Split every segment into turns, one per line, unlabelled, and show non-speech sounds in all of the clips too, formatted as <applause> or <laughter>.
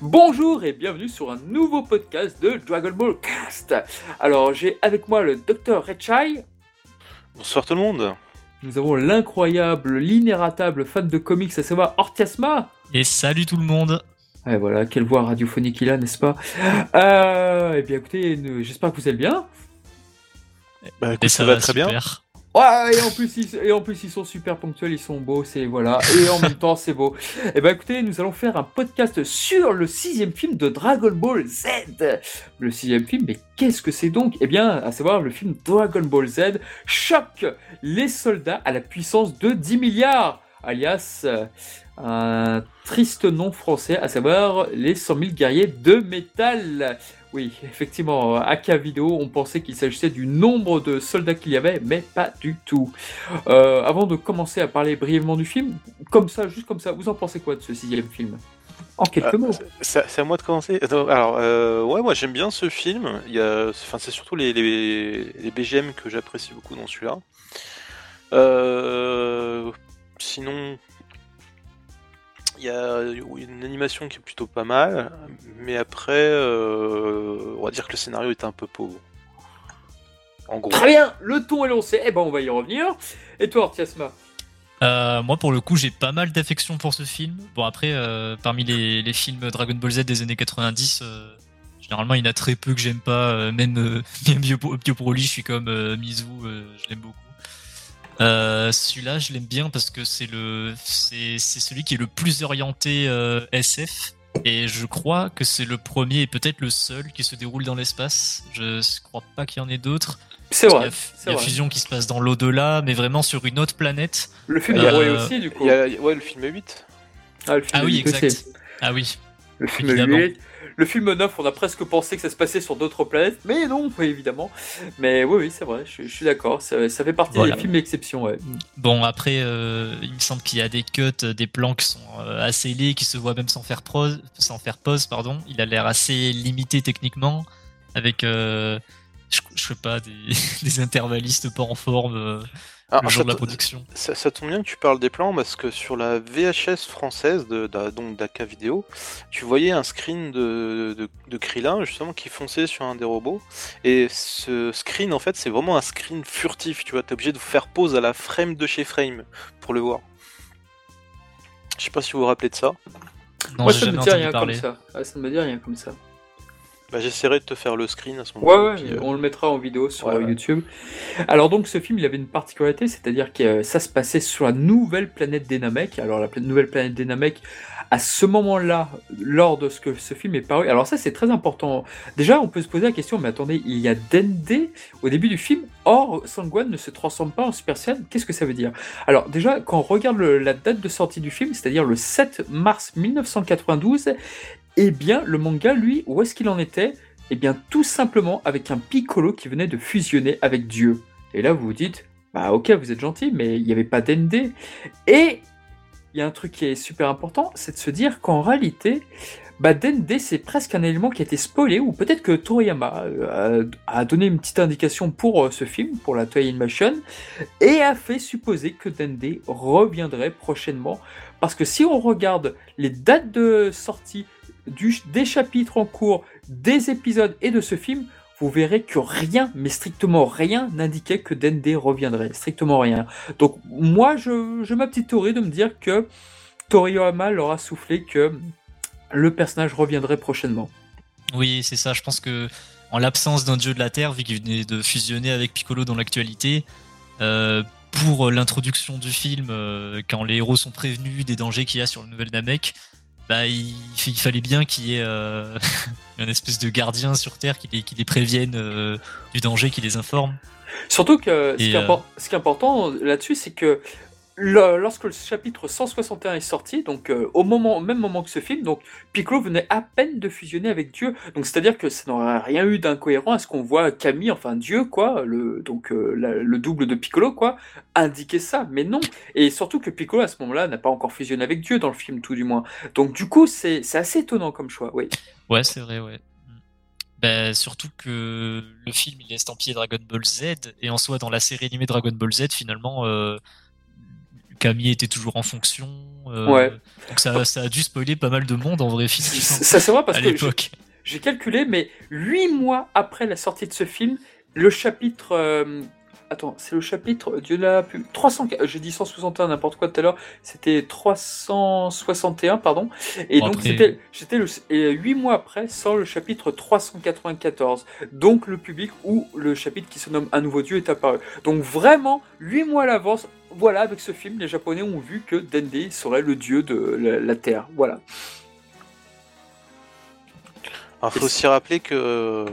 Bonjour et bienvenue sur un nouveau podcast de Dragon Ball Cast. Alors j'ai avec moi le docteur Rechai.
Bonsoir tout le monde.
Nous avons l'incroyable, l'inératable fan de comics, à savoir Ortiasma.
Et salut tout le monde.
Et voilà, quelle voix radiophonique il a, n'est-ce pas? Euh, Eh bien écoutez, j'espère que vous allez bien.
Bah, écoute, ça, va très bien.
Et en plus ils, sont super ponctuels, ils sont beaux, c'est voilà. Et en même temps c'est beau. Et ben écoutez, nous allons faire un podcast sur le sixième film de Dragon Ball Z. Le sixième film, mais qu'est-ce que c'est donc? Eh bien, à savoir le film Dragon Ball Z choque les soldats à la puissance de 10 milliards, alias euh, un triste nom français, à savoir les 100 000 guerriers de métal. Oui, effectivement, à K vidéo, on pensait qu'il s'agissait du nombre de soldats qu'il y avait, mais pas du tout. Euh, avant de commencer à parler brièvement du film, comme ça, juste comme ça, vous en pensez quoi de ce sixième film? En quelques
Euh,
mots.
C'est à moi de commencer. Alors, euh, ouais, moi j'aime bien ce film. Il y a, enfin, c'est surtout les, les, les BGM que j'apprécie beaucoup dans celui-là. Euh, sinon, il y a une animation qui est plutôt pas mal, mais après, euh, on va dire que le scénario est un peu pauvre. En gros.
Très bien, le ton est lancé, eh ben on va y revenir. Et toi, Ortiasma
Euh, moi, pour le coup, j'ai pas mal d'affection pour ce film. Bon, après, euh, parmi les, les films Dragon Ball Z des années 90, euh, généralement, il y en a très peu que j'aime pas. euh, même euh, <laughs> même Bio, Bio Broly, je suis comme euh, Mizu, euh, je l'aime beaucoup. Euh, Celui-là, je l'aime bien parce que c'est le, c'est c'est celui qui est le plus orienté euh, SF. Et je crois que c'est le premier et peut-être le seul qui se déroule dans l'espace. Je crois pas qu'il y en ait d'autres.
C'est vrai,
qu'il y a-
c'est
Il y a
vrai.
Fusion qui se passe dans l'au-delà, mais vraiment sur une autre planète.
Le film
Euh,
Hero aussi, du coup.
Il y a, ouais, le film 8.
Ah, le film
Ah oui,
huit aussi.
exact. Ah oui.
Le film
Évidemment.
8. Le film 9, on a presque pensé que ça se passait sur d'autres planètes, mais non, évidemment. Mais oui, oui, c'est vrai, je, je suis d'accord, ça, ça fait partie
Voilà.
des films d'exception, ouais.
Bon, après, euh, il me semble qu'il y a des cuts, euh, des plans qui sont euh, assez laids, qui se voient même sans faire, pause, sans faire pause. Pardon. Il a l'air assez limité techniquement, avec, euh, je, je sais pas, des, <laughs> des intervallistes pas en forme
Ah,
le jour de la production.
Ça, ça tombe bien que tu parles des plans parce que sur la VHS française de, d'A- donc d'AK Vidéo, tu voyais un screen de, de, de Krillin justement qui fonçait sur un des robots. Et ce screen en fait c'est vraiment un screen furtif, tu vois, t'es obligé de faire pause à la frame de chez frame pour le voir. Je sais pas si vous vous rappelez de ça.
Non,
Moi,
j'ai
ça me dit
entendu
rien
parler.
comme ça. Ah, ça ne me dit rien comme ça.
Bah, j'essaierai de te faire le screen à ce moment-là.
ouais,
puis, euh,
on le mettra en vidéo sur
ouais,
euh,
ouais.
YouTube. Alors donc ce film, il avait une particularité, c'est-à-dire que euh, ça se passait sur la nouvelle planète des Namek. Alors la pla- nouvelle planète des Namek, à ce moment-là, lors de ce que ce film est paru. Alors ça c'est très important. Déjà, on peut se poser la question, mais attendez, il y a Dende au début du film. Or, Sangwan ne se transforme pas en Super Saiyan. Qu'est-ce que ça veut dire? Alors déjà, quand on regarde le- la date de sortie du film, c'est-à-dire le 7 mars 1992, eh bien le manga, lui, où est-ce qu'il en était? Eh bien, tout simplement avec un Piccolo qui venait de fusionner avec Dieu. Et là, vous vous dites, bah ok, vous êtes gentil, mais il n'y avait pas d'ND. Et il y a un truc qui est super important, c'est de se dire qu'en réalité, bah Dende, c'est presque un élément qui a été spoilé, ou peut-être que Toriyama euh, a, donné une petite indication pour euh, ce film, pour la Toei Animation, et a fait supposer que Dende reviendrait prochainement. Parce que si on regarde les dates de sortie du, des chapitres en cours, des épisodes et de ce film, vous verrez que rien, mais strictement rien, n'indiquait que Dende reviendrait. Strictement rien. Donc moi, je- j'ai ma petite de me dire que Toriyama leur a soufflé que le personnage reviendrait prochainement.
Oui, c'est ça. Je pense que en l'absence d'un dieu de la Terre, vu qu'il venait de fusionner avec Piccolo dans l'actualité, euh, pour l'introduction du film, euh, quand les héros sont prévenus des dangers qu'il y a sur le nouvel Namek, bah, il, il fallait bien qu'il y ait euh, <laughs> un espèce de gardien sur Terre qui les, qui les prévienne euh, du danger, qui les informe.
Surtout que ce,
Et,
qui est,
euh,
impor- ce qui est important là-dessus, c'est que lorsque le chapitre 161 est sorti, donc euh, au moment, au même moment que ce film, donc Piccolo venait à peine de fusionner avec Dieu. Donc c'est-à-dire que ça n'aurait rien eu d'incohérent à ce qu'on voit Camille, enfin Dieu, quoi, le, donc euh, le double de Piccolo, quoi, indiquer ça. Mais non. Et surtout que Piccolo à ce moment-là n'a pas encore fusionné avec Dieu dans le film, tout du moins. Donc du coup, c'est assez étonnant comme choix, oui.
Ouais, c'est vrai, ouais. Ben, surtout que le film il est estampillé Dragon Ball Z et en soi dans la série animée Dragon Ball Z finalement euh, Camille était toujours en fonction.
Ouais.
Donc ça, ça a dû spoiler pas mal de monde en vrai film.
Ça se voit parce
à
que j'ai calculé, mais huit mois après la sortie de ce film, le chapitre. euh, Attends, c'est le chapitre Dieu l'a pu. 300. J'ai dit 161, n'importe quoi tout à l'heure. C'était 361, pardon. Et
Bon,
donc c'était, j'étais le. Et huit mois après sort le chapitre 394. Donc le public ou le chapitre qui se nomme Un nouveau Dieu est apparu. Donc vraiment, huit mois à l'avance. Voilà, avec ce film, les Japonais ont vu que Dende serait le dieu de la, la Terre. Voilà.
Il faut aussi rappeler que,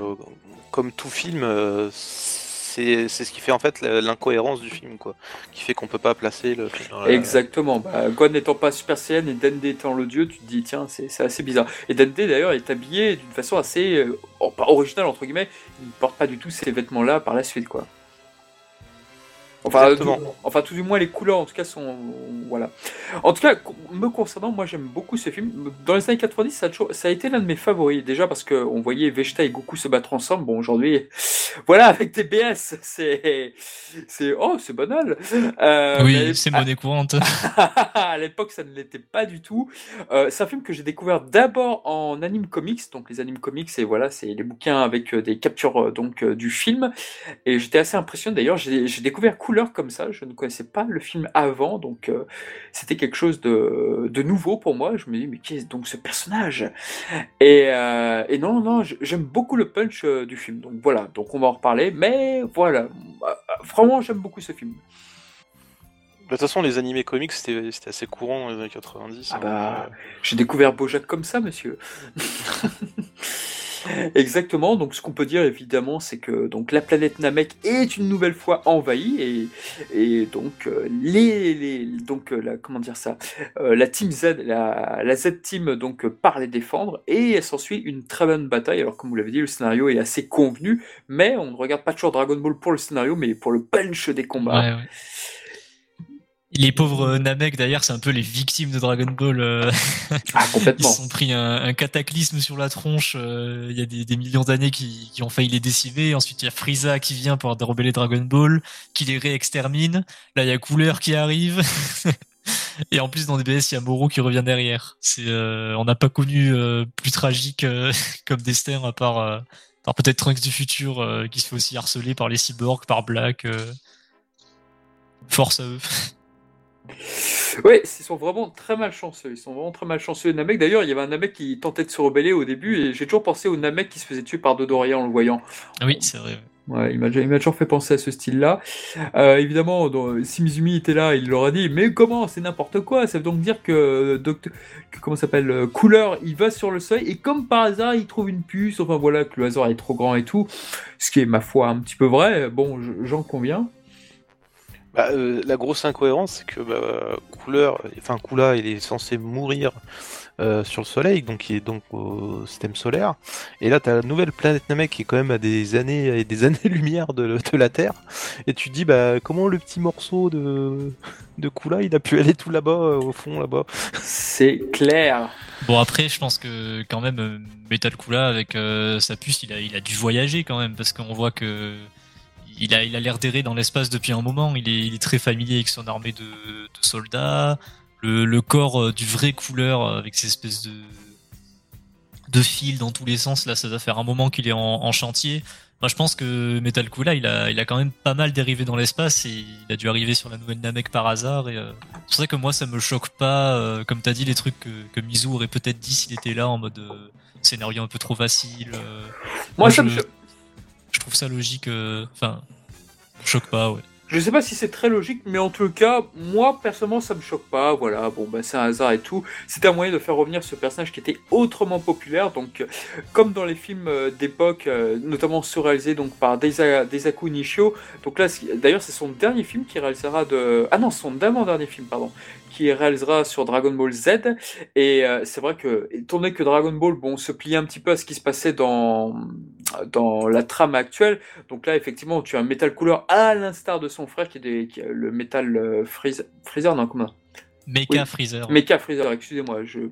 comme tout film, euh, c'est ce qui fait en fait l'incohérence du film, quoi. Qui fait qu'on peut pas placer le film dans la-
Exactement. Bah, Gon n'étant pas Super Saiyan et Dende étant le dieu, tu te dis, tiens, c'est assez bizarre. Et Dende, d'ailleurs, est habillé d'une façon assez. euh, pas originale, entre guillemets. Il ne porte pas du tout ces vêtements-là par la suite, quoi. Enfin, tout, enfin, tout du moins, les couleurs, en tout cas, sont. Voilà. En tout cas, me concernant, moi, j'aime beaucoup ce film. Dans les années 90, ça a, toujours- ça a été l'un de mes favoris. Déjà parce qu'on voyait Vegeta et Goku se battre ensemble. Bon, aujourd'hui, <laughs> voilà, avec des BS, c'est. c'est Oh, c'est banal. Euh,
oui, c'est monnaie courante. <laughs>
à l'époque, ça ne l'était pas du tout. Euh, c'est un film que j'ai découvert d'abord en anime comics. Donc les anime comics, c'est voilà, c'est les bouquins avec euh, des captures donc du film. Et j'étais assez impressionné. D'ailleurs, j'ai découvert Comme ça. Je ne connaissais pas le film avant, donc euh, c'était quelque chose de, de nouveau pour moi. Je me dis mais qui est donc ce personnage? Et, euh, et non, non, j'aime beaucoup le punch euh, du film. Donc voilà, donc on va en reparler. Mais voilà, vraiment, j'aime beaucoup ce film.
De toute façon, les animés comics, c'était assez courant dans les années 90.
Ah
hein,
bah, J'ai découvert Bojack comme ça, monsieur. <laughs> <laughs> Exactement. Donc, ce qu'on peut dire évidemment, c'est que donc la planète Namek est une nouvelle fois envahie et, et donc euh, les, les donc euh, la comment dire ça, euh, la team Z, la, la Z team donc part les défendre et s'ensuit une très bonne bataille. Alors comme vous l'avez dit, le scénario est assez convenu, mais on ne regarde pas toujours Dragon Ball pour le scénario, mais pour le punch des combats.
Ouais, ouais. Les pauvres euh, Namek d'ailleurs, c'est un peu les victimes de Dragon Ball. euh,
Ah
Ils
complètement.
se sont pris un, un cataclysme sur la tronche. euh, Il y a des, des millions d'années qui, qui ont failli les décimer. Ensuite, il y a Frieza qui vient pour dérober les Dragon Ball, qui les réextermine. Là, il y a Couleur qui arrive. <laughs> Et en plus, dans DBS, il y a Moro qui revient derrière. C'est, euh, on n'a pas connu euh, plus tragique euh, <laughs> comme destin à part, peut-être Trunks du futur qui se fait aussi harceler par les cyborgs, par Black. Force à eux. <laughs>
Ouais, ils sont vraiment très malchanceux. Ils sont vraiment très malchanceux. Les Namek, d'ailleurs, il y avait un Namek qui tentait de se rebeller au début, et j'ai toujours pensé au Namek qui se faisait tuer par Dodoria en le voyant.
Oui, c'est vrai.
Ouais, il m'a toujours fait penser à ce style-là. Euh, évidemment, si Mizumi était là, il leur a dit Mais comment C'est n'importe quoi Ça veut donc dire que, Docteur- que comment s'appelle euh, Couleur, il va sur le seuil, et comme par hasard, il trouve une puce. Enfin voilà, que le hasard est trop grand et tout. Ce qui est, ma foi, un petit peu vrai. Bon, je- j'en conviens.
Bah, euh, la grosse incohérence, c'est que bah, Couleur, enfin Kula, il est censé mourir euh, sur le Soleil, donc il est donc au système solaire. Et là, t'as la nouvelle planète Namek qui est quand même à des années et des <laughs> années-lumière de, de la Terre. Et tu te dis, bah, comment le petit morceau de, de Kula, il a pu aller tout là-bas, euh, au fond, là-bas?
C'est clair.
Bon après, je pense que quand même euh, Metal Kula avec euh, sa puce, il a, il a dû voyager quand même parce qu'on voit que il a, il a l'air d'errer dans l'espace depuis un moment. Il est, il est très familier avec son armée de, de soldats. Le, le corps euh, du vrai couleur euh, avec ses espèces de de fils dans tous les sens. Là, ça doit faire un moment qu'il est en, en chantier. Moi, je pense que Metal Kula, il a, il a quand même pas mal dérivé dans l'espace et il a dû arriver sur la nouvelle Namek par hasard. Et euh, c'est pour ça que moi, ça me choque pas, euh, comme t'as dit, les trucs que, que Mizu aurait peut-être dit s'il était là en mode euh, scénario un peu trop facile.
Moi, ça
je-
me
trouve ça logique. euh, Enfin, choque pas, ouais.
Je sais pas si c'est très logique, mais en tout cas, moi personnellement, ça me choque pas. Voilà, bon, bah, c'est un hasard et tout. C'était un moyen de faire revenir ce personnage qui était autrement populaire. Donc, euh, comme dans les films euh, d'époque, euh, notamment ceux réalisés donc par Deisa- Daisaku Nishio. Donc là, c'est- d'ailleurs, c'est son dernier film qui réalisera de. Ah non, son avant-dernier film, pardon, qui réalisera sur Dragon Ball Z. Et c'est vrai que, étant donné que Dragon Ball, bon, se pliait un petit peu à ce qui se passait dans dans la trame actuelle. Donc là, effectivement, tu as un métal couleur à l'instar de son frère qui est le métal euh, Freezer, Freezer, non, comment?
Mecha Freezer.
Mecha Freezer, excusez-moi, je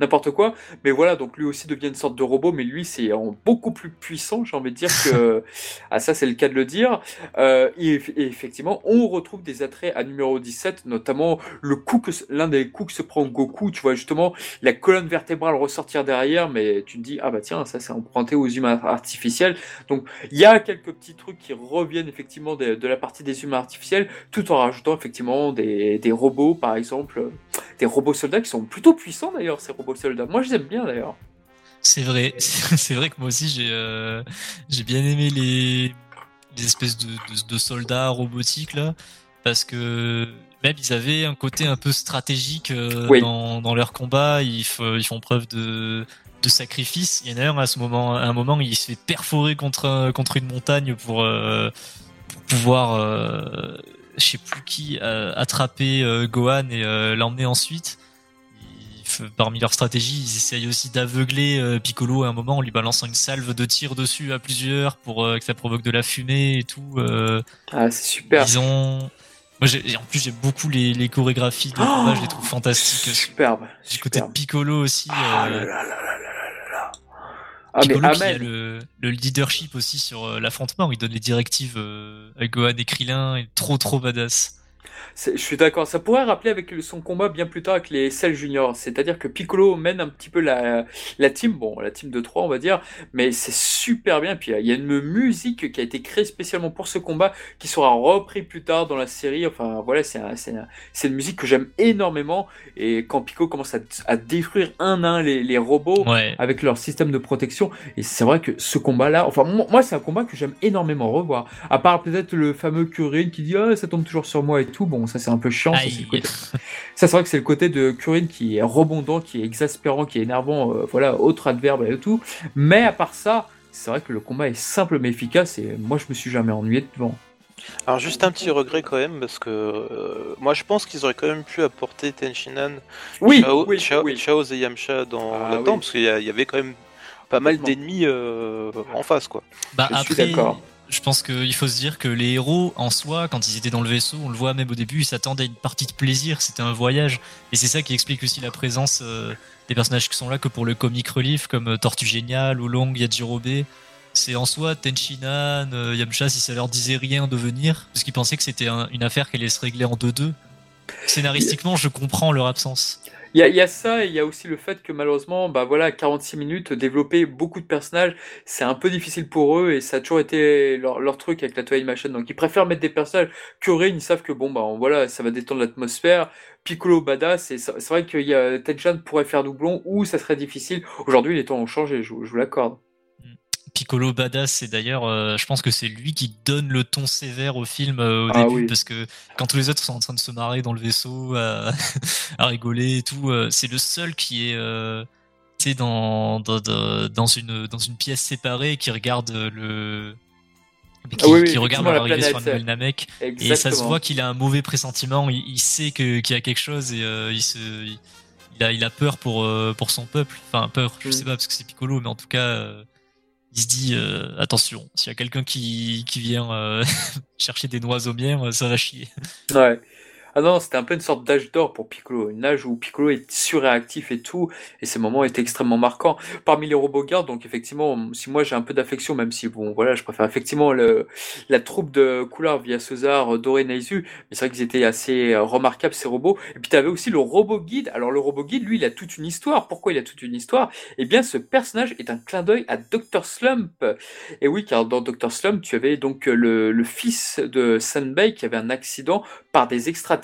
n'importe quoi. Mais voilà, donc lui aussi devient une sorte de robot, mais lui c'est beaucoup plus puissant, j'ai envie de dire que <laughs> ah ça c'est le cas de le dire. Euh, et, effectivement, on retrouve des attraits à numéro 17, notamment le coup que l'un des coups que se prend Goku, tu vois justement la colonne vertébrale ressortir derrière, mais tu te dis ah bah tiens ça c'est emprunté aux humains artificiels. Donc il y a quelques petits trucs qui reviennent effectivement de, de la partie des humains artificiels, tout en rajoutant effectivement des, des robots par exemple, des robots soldats qui sont plutôt puissants d'ailleurs ces robots soldats. Moi, je les aime bien d'ailleurs.
C'est vrai, <laughs> c'est vrai que moi aussi j'ai euh, j'ai bien aimé les, les espèces de, de, soldats robotiques là, parce que même ils avaient un côté un peu stratégique euh, dans, dans leur combat, ils, ils font preuve de, de sacrifice. Il y en a un à ce moment, à un moment, il se fait perforer contre contre une montagne pour, euh, pour pouvoir, je sais plus qui, attraper Gohan et l'emmener ensuite parmi leurs stratégies, ils essayent aussi d'aveugler euh, Piccolo à un moment en lui balançant une salve de tir dessus à plusieurs pour euh, que ça provoque de la fumée et tout. Euh.
ah, c'est super.
Ils ont. Moi, en plus, j'aime beaucoup les, chorégraphies de combat, je les trouve fantastiques.
Superbe.
Du côté de Piccolo aussi. Ah là là
ah,
Piccolo qui a le, le, leadership aussi sur l'affrontement, il donne les directives à Gohan et Krillin, il est trop trop badass.
Je suis d'accord. Ça pourrait rappeler avec son combat bien plus tard avec les Cell Juniors. C'est-à-dire que Piccolo mène un petit peu la, la team, bon, la team de 3, on va dire, mais c'est super bien. Puis il y a une musique qui a été créée spécialement pour ce combat qui sera repris plus tard dans la série. Enfin, voilà, c'est une musique que j'aime énormément. Et quand Piccolo commence à, détruire un à un les, les robots avec leur système de protection, et c'est vrai que ce combat-là, enfin, moi, c'est un combat que j'aime énormément revoir. À part peut-être le fameux Kurin qui dit, ah, ça tombe toujours sur moi et tout. Bon, ça c'est un peu chiant. <laughs> Ça, c'est vrai que c'est le côté de Kurin qui est rebondant, qui est exaspérant, qui est énervant, euh, voilà, autre adverbe et tout. Mais à part ça, c'est vrai que le combat est simple mais efficace et moi je me suis jamais ennuyé devant.
Alors juste un petit regret quand même parce que euh, moi je pense qu'ils auraient quand même pu apporter Tenshinhan,
oui,
Chaos, et Yamcha dans ah, le temps parce qu'il y, avait quand même pas mal d'ennemis euh, en face quoi.
Bah, je suis d'accord je pense qu'il faut se dire que les héros, en soi, quand ils étaient dans le vaisseau, on le voit même au début, ils s'attendaient à une partie de plaisir, c'était un voyage. Et c'est ça qui explique aussi la présence euh, des personnages qui sont là que pour le comic relief, comme euh, Tortue Géniale, Yajirobe. C'est en soi Tenshinhan, euh, Yamcha, si ça leur disait rien de venir, parce qu'ils pensaient que c'était une affaire qui allait se régler en 2-2. Scénaristiquement, je comprends leur absence.
Il y, a, ça, et il y a aussi le fait que malheureusement, bah voilà, 46 minutes, développer beaucoup de personnages, c'est un peu difficile pour eux, et ça a toujours été leur, truc avec la Toy Machine. Donc ils préfèrent mettre des personnages Curine, ils savent que bon, bah voilà, ça va détendre l'atmosphère. Piccolo badass, c'est vrai que Tenchan pourrait faire doublon, ou ça serait difficile. Aujourd'hui, les temps ont changé, je vous l'accorde.
Piccolo badass, c'est d'ailleurs, euh, je pense que c'est lui qui donne le ton sévère au film euh, au ah début, parce que quand tous les autres sont en train de se marrer dans le vaisseau, à, <laughs> rigoler et tout, euh, c'est le seul qui est, tu sais, dans, dans, une dans une pièce séparée qui regarde le qui, ah qui regarde l'arrivée sur un nouvel Namek. Et ça se voit qu'il a un mauvais pressentiment il, sait que qu'il y a quelque chose et il se il, a il a peur pour pour son peuple. Enfin peur je mm. sais pas parce que c'est Piccolo mais en tout cas il se dit euh, attention, s'il y a quelqu'un qui, vient euh, <laughs> chercher des noix mières, ça va chier.
Ah non, c'était un peu une sorte d'âge d'or pour Piccolo, une âge où Piccolo est surréactif et tout, et ces moments étaient extrêmement marquants. Parmi les robots gardes, donc effectivement, si moi j'ai un peu d'affection, même si bon, voilà, je préfère effectivement la troupe de couleurs via César, Doré, Naizu, mais c'est vrai qu'ils étaient assez euh, remarquables ces robots. Et puis tu avais aussi le robot guide. Alors le robot guide, lui, il a toute une histoire. Pourquoi il a toute une histoire? Eh bien, ce personnage est un clin d'œil à Dr Slump. Et oui, car dans Dr Slump, tu avais donc le, le fils de Sunbay qui avait un accident par des extraterrestres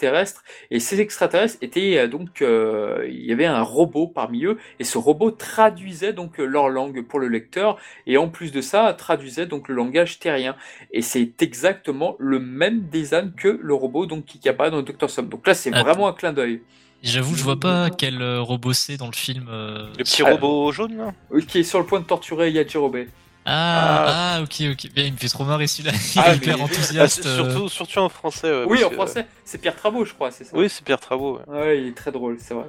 et ces extraterrestres étaient euh, donc euh, il y avait un robot parmi eux et ce robot traduisait donc euh, leur langue pour le lecteur et en plus de ça traduisait donc le langage terrien et c'est exactement le même design que le robot donc qui apparaît dans Doctor Slump. Donc là c'est vraiment un clin d'œil.
J'avoue, je vois pas quel robot c'est dans le film.
Le petit robot jaune là?
Qui est sur le point de torturer Yajirobe.
Ah, ah, ok, ok. il me fait trop marrer celui-là. <laughs> Il ah, est hyper enthousiaste.
Ah, surtout, surtout en français.
oui, en français. C'est Pierre Travaux, je crois, c'est ça
Oui, c'est Pierre Travaux.
Ouais. il est très drôle, c'est vrai.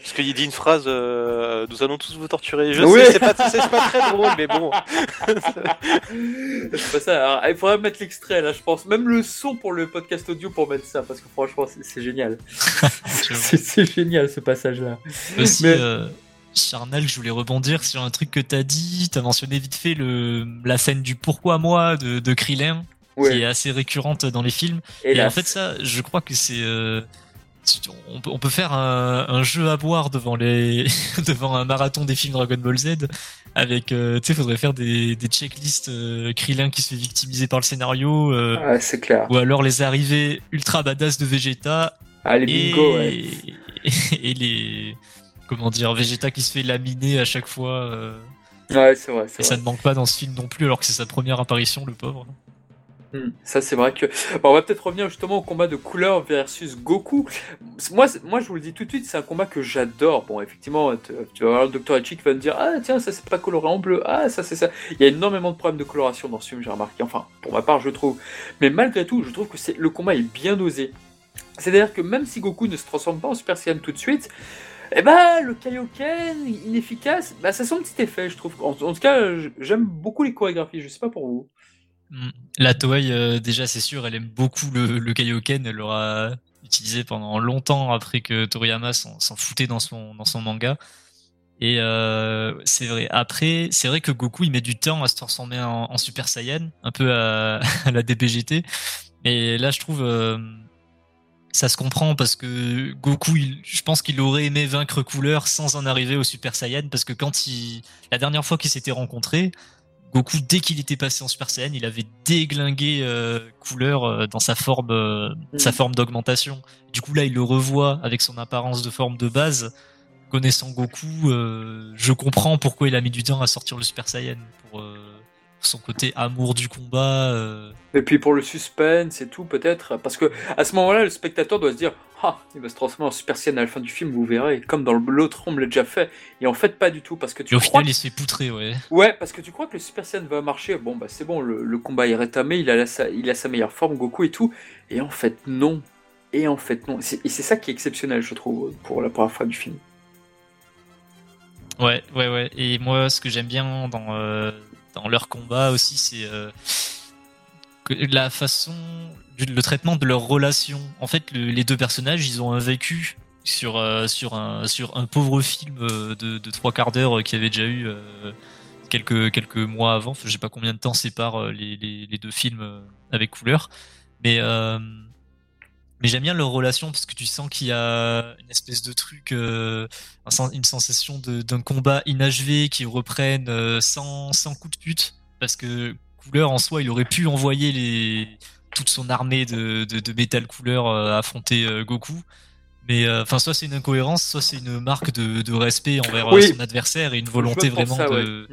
Parce qu'il dit une phrase euh, Nous allons tous vous torturer. Je sais, c'est pas, pas, très drôle, mais bon. <laughs>
c'est pas ça. il faudrait mettre l'extrait là, je pense. Même le son pour le podcast audio pour mettre ça, parce que franchement, c'est génial. <laughs> c'est génial ce passage-là.
Aussi, mais... euh, Charnal, je voulais rebondir sur un truc que t'as dit. T'as mentionné vite fait le, la scène du pourquoi moi de, de Krillin, qui est assez récurrente dans les films. Et, en fait, ça, je crois que c'est. Euh, on peut, faire un, jeu à boire devant les <laughs> devant un marathon des films Dragon Ball Z avec euh, tu sais faudrait faire des, des checklists euh, Krillin qui se fait victimiser par le scénario
euh, c'est clair
ou alors les arrivées ultra badass de Vegeta
ah, les bingo,
et, <laughs> et, les comment dire Vegeta qui se fait laminer à chaque fois
ouais c'est vrai
et ça ne manque pas dans ce film non plus alors que c'est sa première apparition le pauvre
Hmm. Ça, c'est vrai que. on va peut-être revenir justement au combat de couleur versus Goku. Moi, moi, je vous le dis tout de suite, c'est un combat que j'adore. Bon, effectivement, tu vas voir le Dr. Hachi qui va me dire Ah, tiens, ça, c'est pas coloré en bleu. Ah, ça, c'est ça. Il y a énormément de problèmes de coloration dans ce film, j'ai remarqué. Enfin, pour ma part, je trouve. Mais malgré tout, je trouve que le combat est bien dosé. C'est-à-dire que même si Goku ne se transforme pas en Super Saiyan tout de suite, eh ben, le Kaioken, inefficace, bah, ça sent petit effet, je trouve. En, tout cas, j'aime beaucoup les chorégraphies, je sais pas pour vous.
Mm. La Toei, euh, déjà, c'est sûr, elle aime beaucoup le, le Kaioken. Elle l'aura utilisé pendant longtemps après que Toriyama s'en foutait dans son, dans son manga. Et euh, c'est vrai. Après, c'est vrai que Goku, il met du temps à se transformer en, Super Saiyan, un peu à, <laughs> la DBGT. Mais là, je trouve, euh, ça se comprend parce que Goku, je pense qu'il aurait aimé vaincre Couleur sans en arriver au Super Saiyan, parce que quand il, la dernière fois qu'ils s'étaient rencontrés, Goku, dès qu'il était passé en Super Saiyan, il avait déglingué euh, couleur euh, dans sa forme, euh, mm. sa forme d'augmentation. Du coup, là, il le revoit avec son apparence de forme de base. Connaissant Goku, je comprends pourquoi il a mis du temps à sortir le Super Saiyan pour son côté amour du combat.
Et puis pour le suspense et tout, peut-être, parce que à ce moment-là, le spectateur doit se dire ah, il va se transformer en Super Saiyan à la fin du film, vous verrez, comme dans l'autre, on me l'a déjà fait. Et en fait, pas du tout, parce que tu
et au
final,
il s'est poutré, ouais.
Ouais, parce que tu crois que le Super Saiyan va marcher, bon, bah c'est bon, le, combat est rétamé, il a, sa, il a sa meilleure forme, Goku et tout. Et en fait, non. Et en fait, non. Et c'est ça qui est exceptionnel, je trouve, pour la première fois du film.
Ouais, ouais, ouais. Et moi, ce que j'aime bien dans, euh, dans leur combat aussi, c'est. Euh, la façon, le traitement de leur relation. En fait, les deux personnages, ils ont un vécu sur euh, sur un sur un pauvre film euh, de, trois quarts d'heure qui avait déjà eu euh, quelques quelques mois avant. je sais pas combien de temps sépare les, les, les deux films avec couleur, mais mais j'aime bien leur relation parce que tu sens qu'il y a une espèce de truc, une sensation d'un combat inachevé qui reprennent sans, sans coup de pute. Parce que couleur en soi, il aurait pu envoyer les toute son armée de, de, métal couleur euh, affronter euh, Goku. Mais euh, enfin, soit c'est une incohérence, soit c'est une marque de, de respect envers son adversaire et une volonté vraiment de.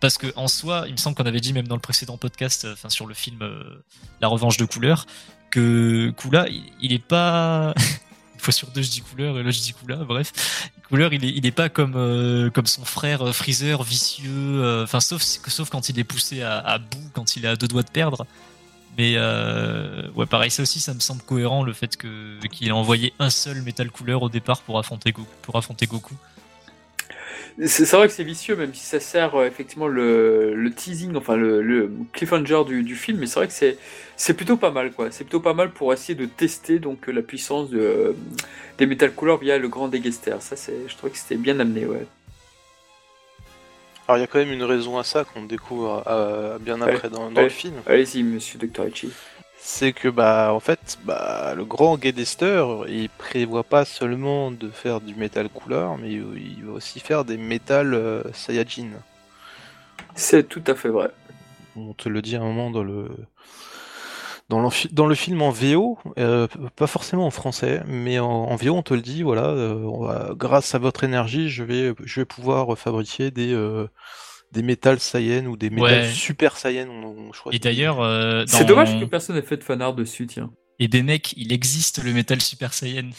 Parce que en soi, il me semble qu'on avait dit même dans le précédent podcast, enfin sur le film La Revanche de couleur, que Kula, il, est pas. <laughs> une fois sur deux, je dis couleur et là je dis Kula. Bref, couleur, il est, pas comme comme son frère Freezer vicieux. Enfin, sauf sauf quand il est poussé à, bout, quand il est à deux doigts de perdre. Mais euh, ouais, pareil, ça aussi, ça me semble cohérent le fait que qu'il ait envoyé un seul métal couleur au départ pour affronter Goku. Pour affronter Goku.
C'est vrai que c'est vicieux, même si ça sert euh, effectivement le, le, teasing, enfin le, le cliffhanger du, du, film, mais c'est vrai que c'est c'est plutôt pas mal, quoi. C'est plutôt pas mal pour essayer de tester donc la puissance de, des métal couleurs via le grand Degester. Ça, c'est, je trouvais que c'était bien amené, ouais.
Alors il y a quand même une raison à ça qu'on découvre euh, bien après dans, le film.
Allez-y, monsieur Dr.
C'est que bah en fait bah le grand Gedester il prévoit pas seulement de faire du métal couleur mais il va aussi faire des métal euh, Saiyajin.
C'est tout à fait vrai.
On te le dit à un moment dans le dans, le film en VO, euh, pas forcément en français, mais en, VO, on te le dit, voilà, euh, grâce à votre énergie, je vais, je vais pouvoir fabriquer des, euh, des métal Saiyan ou des métal Super Saiyan.
Et d'ailleurs,
c'est dommage que personne n'ait fait de fanart dessus, tiens.
Et des mecs, il existe le métal Super Saiyan.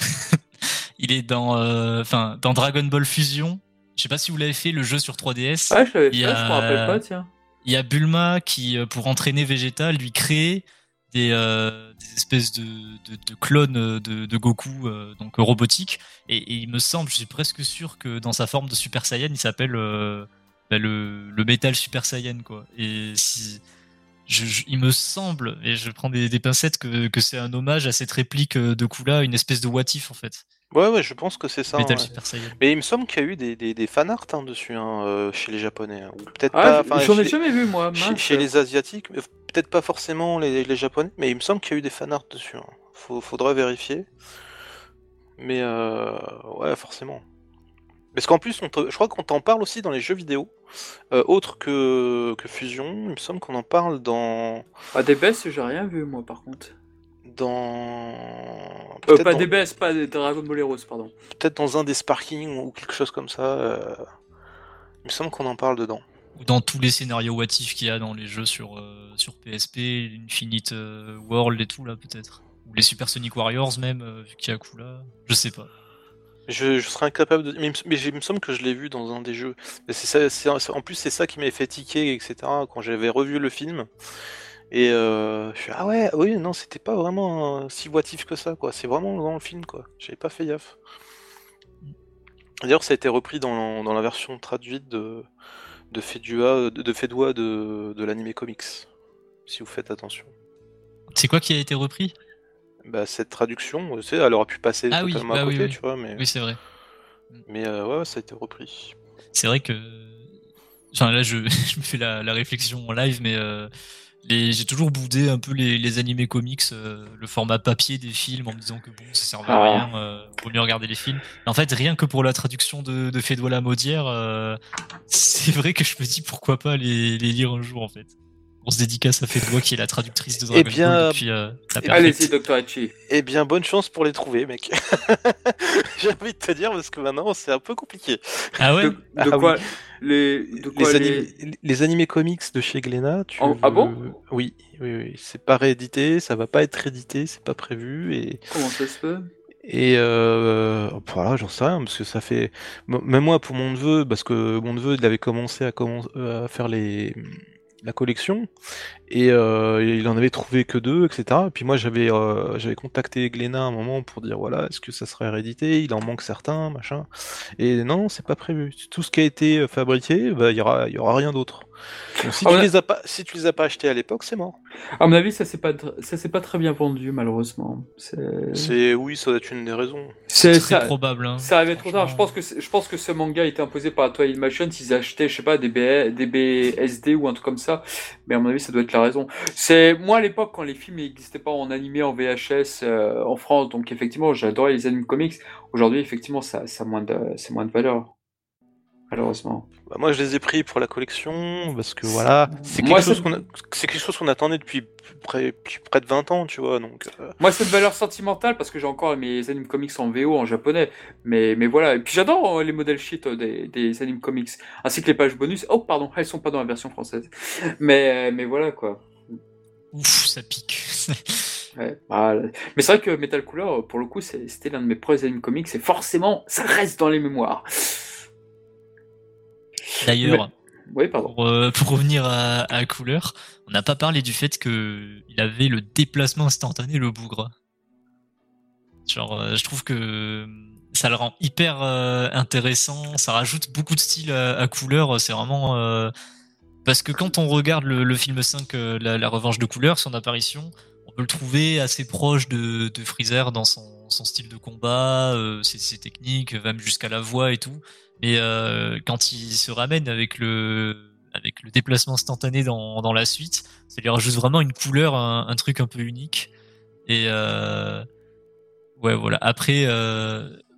<laughs> il est dans, enfin, dans Dragon Ball Fusion. Je sais pas si vous l'avez fait, le jeu sur 3DS.
Ah, je l'avais fait, je me rappelle pas, tiens.
Il y a Bulma qui, pour entraîner Vegeta, lui crée des, des espèces de, de, de clones de, de Goku, donc robotiques. Et, et, il me semble, je suis presque sûr que dans sa forme de Super Saiyan, il s'appelle bah, le, le Metal Super Saiyan, quoi. Et si je, il me semble, et je prends des, des pincettes, que, que c'est un hommage à cette réplique de Kula, une espèce de what if en fait.
Ouais, ouais, je pense que c'est ça.
Metal
ouais.
Super Saiyan.
Mais il me semble qu'il y a eu des, des, des fanarts hein, dessus hein, euh, chez les Japonais. hein. Ou peut-être
Ah,
pas.
J'en ai jamais vu, moi.
Chez, chez les Asiatiques, mais peut-être pas forcément les, les Japonais, mais il me semble qu'il y a eu des fanarts dessus. hein. Faut, faudra vérifier. Mais euh, ouais, forcément. Parce qu'en plus, on te- je crois qu'on t'en parle aussi dans les jeux vidéo, euh, autres que, que Fusion. Il me semble qu'on en parle dans.
Ah, des baisses, j'ai rien vu, moi, par contre.
dans...
Euh,
Peut-être
pas
dans,
des baisses, pas des Dragon Ball Heroes, pardon.
peut-être dans un des Sparking ou quelque chose comme ça. euh, Il me semble qu'on en parle dedans.
Ou dans tous les scénarios what if qu'il y a dans les jeux sur, euh, sur PSP, Infinite World et tout là peut-être. Ou les Super Sonic Warriors même, euh, vu qu'il y a Kula. Je sais pas.
Je, serais incapable de. Mais, il me- semble que je l'ai vu dans un des jeux. En plus, c'est ça qui m'avait fait tiquer, etc. Quand j'avais revu le film. Et euh, je suis ah ouais, oui, non, c'était pas vraiment euh, si voitif que ça, quoi. C'est vraiment dans le film, quoi. J'avais pas fait gaffe. D'ailleurs, ça a été repris dans, dans la version traduite de, de Fedua, de, de Fedua de, de l'anime comics. Si vous faites attention.
C'est quoi qui a été repris?
Bah, cette traduction, tu sais, elle aurait pu passer
Ah oui,
totalement
bah
à
oui,
côté,
oui.
tu vois, mais,
Oui c'est vrai.
mais euh, ouais, ça a été repris.
C'est vrai que. Enfin là je, <laughs> je me fais la, la réflexion en live, mais euh, les... j'ai toujours boudé un peu les, les animés comics, euh, le format papier des films en me disant que bon ça servait à
Ah.
rien, euh, vaut mieux regarder les films. Mais en fait rien que pour la traduction de, de Fédois la Maudière, euh, <laughs> c'est vrai que je me dis pourquoi pas les, les lire un jour en fait. On se dédicace à Fédois qui est la traductrice de Dragon
Eh bien,
Ball depuis euh, la
eh.
Allez-y, Dr. Hachi.
Eh bien, bonne chance pour les trouver, mec. <laughs> J'ai envie de te dire parce que maintenant c'est un peu compliqué.
Ah ouais
De, de
Ah
quoi les, de quoi
les,
les-
animés, les animés comics de chez Glénat, tu
Oh, ah bon
Oui, oui, oui. C'est pas réédité, ça va pas être réédité, c'est pas prévu et
Comment ça se fait?
et euh, voilà, j'en sais rien parce que ça fait même moi pour mon neveu parce que mon neveu il avait commencé à, commen- euh, à faire les la collection et euh, il en avait trouvé que deux, etc. Et puis moi j'avais euh, j'avais contacté Glénat à un moment pour dire voilà est-ce que ça serait réédité, il en manque certains, machin. Et non, c'est pas prévu. Tout ce qui a été euh, fabriqué, bah, il y aura il y aura rien d'autre. Donc, si
Ah
tu
ouais.
les as pas si tu les as pas achetés à l'époque, c'est mort.
À mon avis, ça s'est pas, tr- ça s'est pas très bien vendu, malheureusement. C'est,
C'est oui, ça doit être une des raisons.
c'est
très
ça.
probable. Hein.
Ça arrivait trop tard. Je
Franchement.
pense que c'est- je pense que ce manga a été imposé par Toei Animation s'ils achetaient, je sais pas, des, B, des BSD ou un truc comme ça. Mais à mon avis, ça doit être la raison. C'est moi à l'époque quand les films n'existaient pas en animé, en VHS euh, en France. Donc effectivement, j'adorais les animes comics. Aujourd'hui, effectivement, ça, ça a moins de, c'est moins de valeur. Malheureusement.
Bah, moi, je les ai pris pour la collection parce que voilà, c'est quelque
Moi,
chose qu'on a- c'est quelque chose qu'on attendait depuis près, depuis près de 20 ans, tu vois. Donc euh,
Moi, c'est une valeur sentimentale parce que j'ai encore mes animes comics en VO, en japonais. Mais, mais voilà. Et puis j'adore euh, les modèles shit euh, des, des animes comics. Ainsi que les pages bonus. Oh, pardon, elles sont pas dans la version française. Mais, mais voilà, quoi.
Ouf, ça pique. <laughs>
Ouais. Mais c'est vrai que Metal Cooler, euh, pour le coup, c'était l'un de mes premiers animes comics. Et forcément, ça reste dans les mémoires.
D'ailleurs,
Oui, pardon.
pour, euh, pour revenir à, à Couleur, on n'a pas parlé du fait que il avait le déplacement instantané, le bougre. Genre, euh, je trouve que ça le rend hyper euh, intéressant, ça rajoute beaucoup de style à, à Couleur, c'est vraiment... euh, Parce que quand on regarde le, le film 5, euh, la, la revanche de Couleur, son apparition, on peut le trouver assez proche de, de Freezer dans son, son style de combat, euh, ses, techniques, même jusqu'à la voix et tout. Mais euh, quand il se ramène avec le avec le déplacement instantané dans, dans la suite, ça lui rajoute vraiment une couleur, un, truc un peu unique. Et euh, ouais, voilà. Après,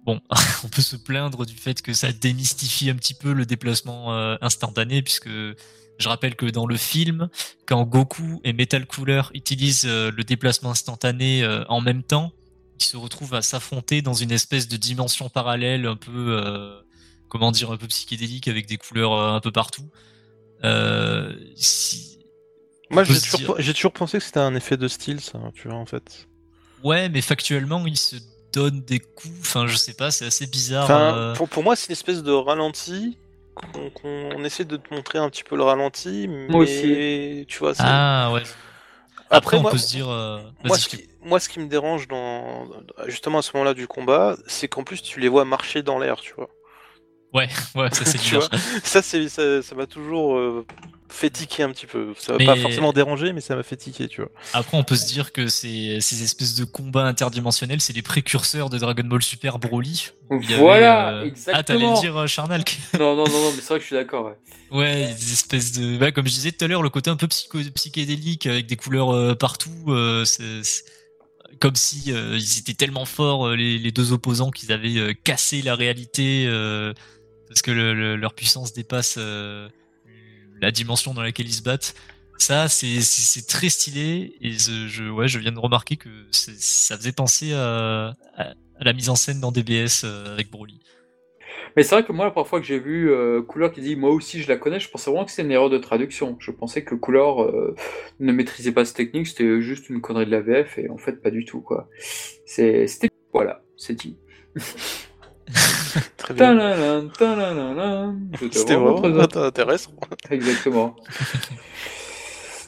bon, <laughs> on peut se plaindre du fait que ça démystifie un petit peu le déplacement instantané, puisque je rappelle que dans le film, quand Goku et Metal Cooler utilisent le déplacement instantané en même temps, ils se retrouvent à s'affronter dans une espèce de dimension parallèle un peu, euh, comment dire, un peu psychédélique avec des couleurs euh, un peu partout. Euh, si...
moi, j'ai toujours,
dire-
j'ai toujours pensé que c'était un effet de style, ça, tu vois, en fait.
Ouais, mais factuellement, ils se donnent des coups. Enfin, je sais pas, c'est assez bizarre.
Enfin,
euh.
pour, pour moi, c'est une espèce de ralenti. qu'on qu'on- on essaie de te montrer un petit peu le ralenti, mais
Moi aussi.
tu vois, c'est-
Ah ouais. Après,
Après,
on
moi-
peut se dire. euh,
Moi ce, qui, moi, ce qui me dérange dans justement à ce moment-là du combat, c'est qu'en plus tu les vois marcher dans l'air, tu vois. <laughs>
Ouais, ça c'est <laughs> dur.
Ça, c'est ça ça m'a toujours euh, fait tiquer un petit peu. Ça m'a
Mais-
pas forcément dérangé, mais ça m'a fait tiquer, tu vois.
Après, on peut se dire que ces, ces espèces de combats interdimensionnels, c'est les précurseurs de Dragon Ball Super Broly. avait,
Voilà,
euh,
exactement.
Ah, t'allais le dire, euh, Charnal que- <laughs>
Non, non, non, non, mais c'est vrai que je suis d'accord. Ouais.
Ouais, des espèces de. Ouais, comme je disais tout à l'heure, le côté un peu psycho... psychédélique avec des couleurs euh, partout. euh, c'est c'est comme si euh, ils étaient tellement forts, euh, les, les deux opposants, qu'ils avaient euh, cassé la réalité euh, parce que le- le- leur puissance dépasse euh, la dimension dans laquelle ils se battent. Ça, c'est très stylé et je, ouais, je viens de remarquer que ça faisait penser à, la mise en scène dans DBS euh, avec Broly.
Mais c'est vrai que moi, la première fois que j'ai vu euh, Couleur qui dit moi aussi je la connais, je pensais vraiment que c'était une erreur de traduction. Je pensais que Couleur euh, ne maîtrisait pas cette technique, c'était juste une connerie de la VF et en fait pas du tout quoi. C'était voilà, c'est dit. <laughs> <laughs>
Très bien. C'était vraiment
votre- <laughs>
intéressant.
Exactement. <laughs>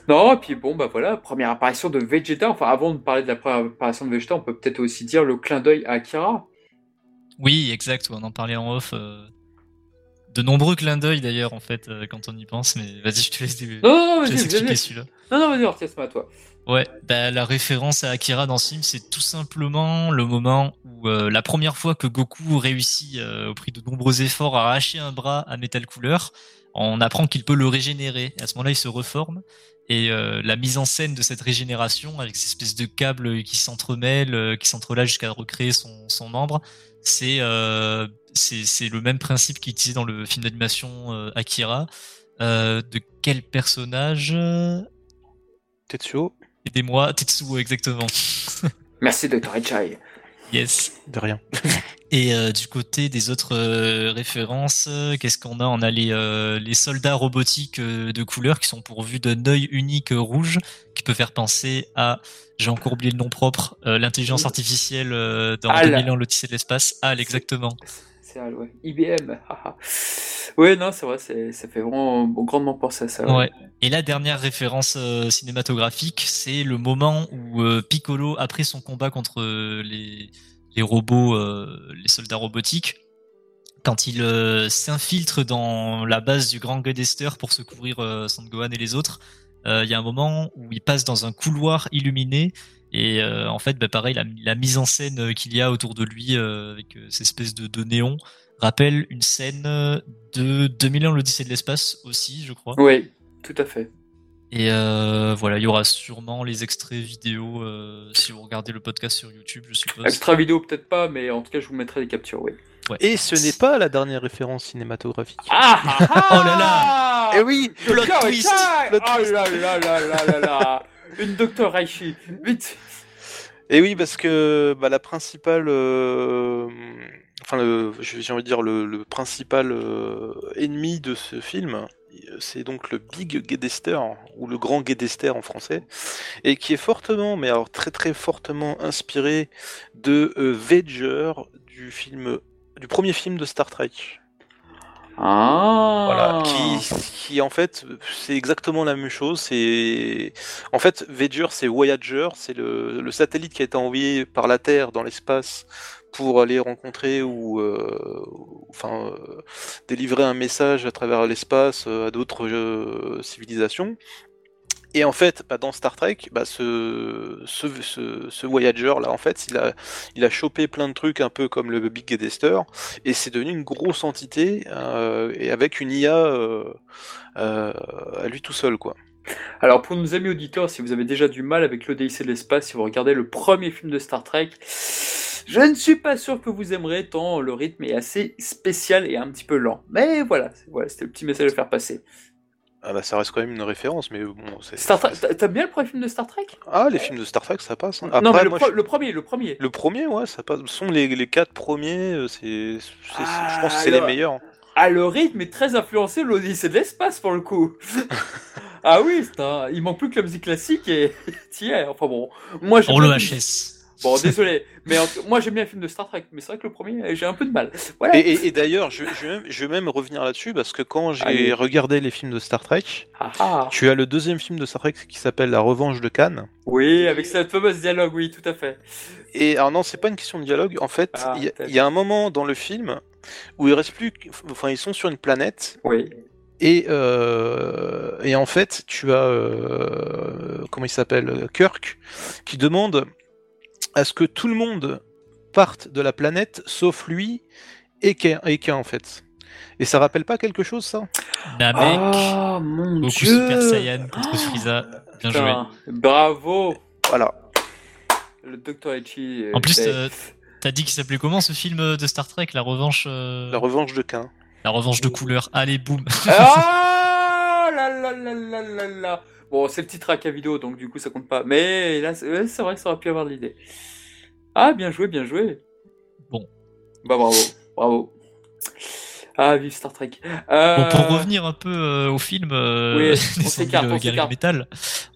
Non, et puis bon, bah voilà, première apparition de Vegeta. Enfin, avant de parler de la première apparition de Vegeta, on peut peut-être aussi dire le clin d'œil à Akira.
Oui, exact, on en parlait en off. euh, De nombreux clins d'œil d'ailleurs, en fait, euh, quand on y pense, mais vas-y, je te laisse,
Non, non, non,
je te laisse expliquer celui-là.
Non, non, vas-y, c'est à toi.
Ouais, bah, la référence à Akira dans ce film, c'est tout simplement le moment où euh, la première fois que Goku réussit, euh, au prix de nombreux efforts, à arracher un bras à Metal Couleur, on apprend qu'il peut le régénérer. À ce moment-là, il se reforme. Et euh, la mise en scène de cette régénération, avec ces espèces de câbles qui s'entremêlent, euh, qui s'entrelacent jusqu'à recréer son, son membre, c'est c'est le même principe qui est utilisé dans le film d'animation euh, Akira. Euh, de quel personnage
Tetsuo,
Aidez-moi, Tetsuo, exactement. <laughs>
Merci, Dr. Echai.
Yes.
de rien. <laughs>
Et euh, du côté des autres euh, références, euh, qu'est-ce qu'on a? On a les, euh, les soldats robotiques euh, de couleur qui sont pourvus d'un œil unique euh, rouge, qui peut faire penser à, j'ai encore oublié le nom propre, euh, l'intelligence artificielle euh, dans
HAL.
2001 l'Odyssée de l'espace. HAL, exactement.
IBM. <laughs> ouais, non, c'est vrai, ça fait vraiment grandement penser à ça.
Et la dernière référence euh, cinématographique, c'est le moment où euh, Piccolo, après son combat contre euh, les, robots, les soldats robotiques, quand il s'infiltre dans la base du Grand Godester pour secourir euh, Son Gohan et les autres, il y a un moment où il passe dans un couloir illuminé et euh, en fait, bah, pareil, la, la mise en scène euh, qu'il y a autour de lui euh, avec euh, ces espèces de, de néons rappelle une scène de 2001 l'Odyssée de l'espace aussi, je crois.
Oui, tout à fait.
Et euh, voilà, il y aura sûrement les extraits vidéo euh, si vous regardez le podcast sur YouTube, je suppose.
Extra vidéo, peut-être pas, mais en tout cas, je vous mettrai les captures, oui.
Et ce n'est pas la dernière référence cinématographique.
Ah, ah, ah <laughs>
Oh là là
Eh oui,
plot twist,
plot
Oh
twist.
là là là là là là Une Dr. Raichi, vite
Et oui, parce que bah, la principale, euh, enfin, j'ai envie de dire le, principal euh, ennemi de ce film, c'est donc le Big Gedester ou le Grand Gedester en français, et qui est fortement, mais alors très très fortement inspiré de euh, du film, du premier film de Star Trek.
Ah
Voilà, qui, qui en fait, c'est exactement la même chose. C'est en fait Voyager, c'est Voyager, c'est le, le satellite qui a été envoyé par la Terre dans l'espace pour aller rencontrer ou, euh, enfin, euh, délivrer un message à travers l'espace euh, à d'autres euh, civilisations. Et en fait, bah, dans Star Trek, bah, ce, ce, ce, ce Voyager là, en fait, il a, chopé plein de trucs un peu comme le Big Gedester, et c'est devenu une grosse entité euh, et avec une IA euh, euh, à lui tout seul, quoi.
Alors pour nos amis auditeurs, si vous avez déjà du mal avec l'Odyssée de l'espace, si vous regardez le premier film de Star Trek, je ne suis pas sûr que vous aimerez tant le rythme est assez spécial et un petit peu lent. Mais voilà c'était le petit message à faire passer.
Ah bah, ça reste quand même une référence, mais bon. c'est-
Star Trek, t'a- t'aimes bien le premier film de Star Trek?
Ah, les films de Star Trek, ça passe. hein.
Non, mais le,
moi,
pro-
je-
le premier, le premier.
le premier, ouais, ça passe. Ce sont les, les quatre premiers, euh, c'est, c'est-
Ah,
je pense que c'est les
alors-
meilleurs.
Ah, le rythme est très influencé de l'Odyssée de l'espace pour le coup. <laughs> ah oui, c'est un- il manque plus que la musique classique et <laughs> t'y es. Enfin bon, moi je.
Pour le HS.
Bon, désolé, mais en moi j'aime bien le film de Star Trek, mais c'est vrai que le premier, j'ai un peu de mal. Voilà.
Et, et- et d'ailleurs, je, je, vais même- je vais même revenir là-dessus parce que quand j'ai regardé les films de Star Trek,
Ah, ah.
tu as le deuxième film de Star Trek qui s'appelle La Revanche de Cannes.
Oui, avec cette fameuse dialogue, oui, tout à fait.
Et alors non, c'est pas une question de dialogue. En fait,
Ah,
il y a- y, un moment dans le film où il reste plus, enfin ils sont sur une planète
Oui.
et euh, et en fait tu as euh, comment il s'appelle Kirk qui demande à ce que tout le monde parte de la planète sauf lui et K, en fait. Et ça rappelle pas quelque chose ça?
Namek,
Ah, mon
Goku
dieu.
Super Saiyan contre Frieza. Bien joué.
Bravo.
Voilà.
Le Dr. Echi. euh,
En plus, euh, T'as dit qu'il s'appelait comment ce film de Star Trek La revanche. euh,
La revanche de Cain.
La revanche de couleur. Allez, boum.
Ah là là là là là là. Bon, c'est le titre à vidéo, donc du coup ça compte pas. Mais là, c'est ouais, vrai que ça aurait pu avoir de l'idée. Ah, bien joué, bien joué.
Bon.
Bah bravo, bravo. Ah, vive Star Trek. Euh,
Bon, pour revenir un peu euh, au film euh,
Oui, on
100 <laughs>
s'écarte,
000
on s'écarte.
métal.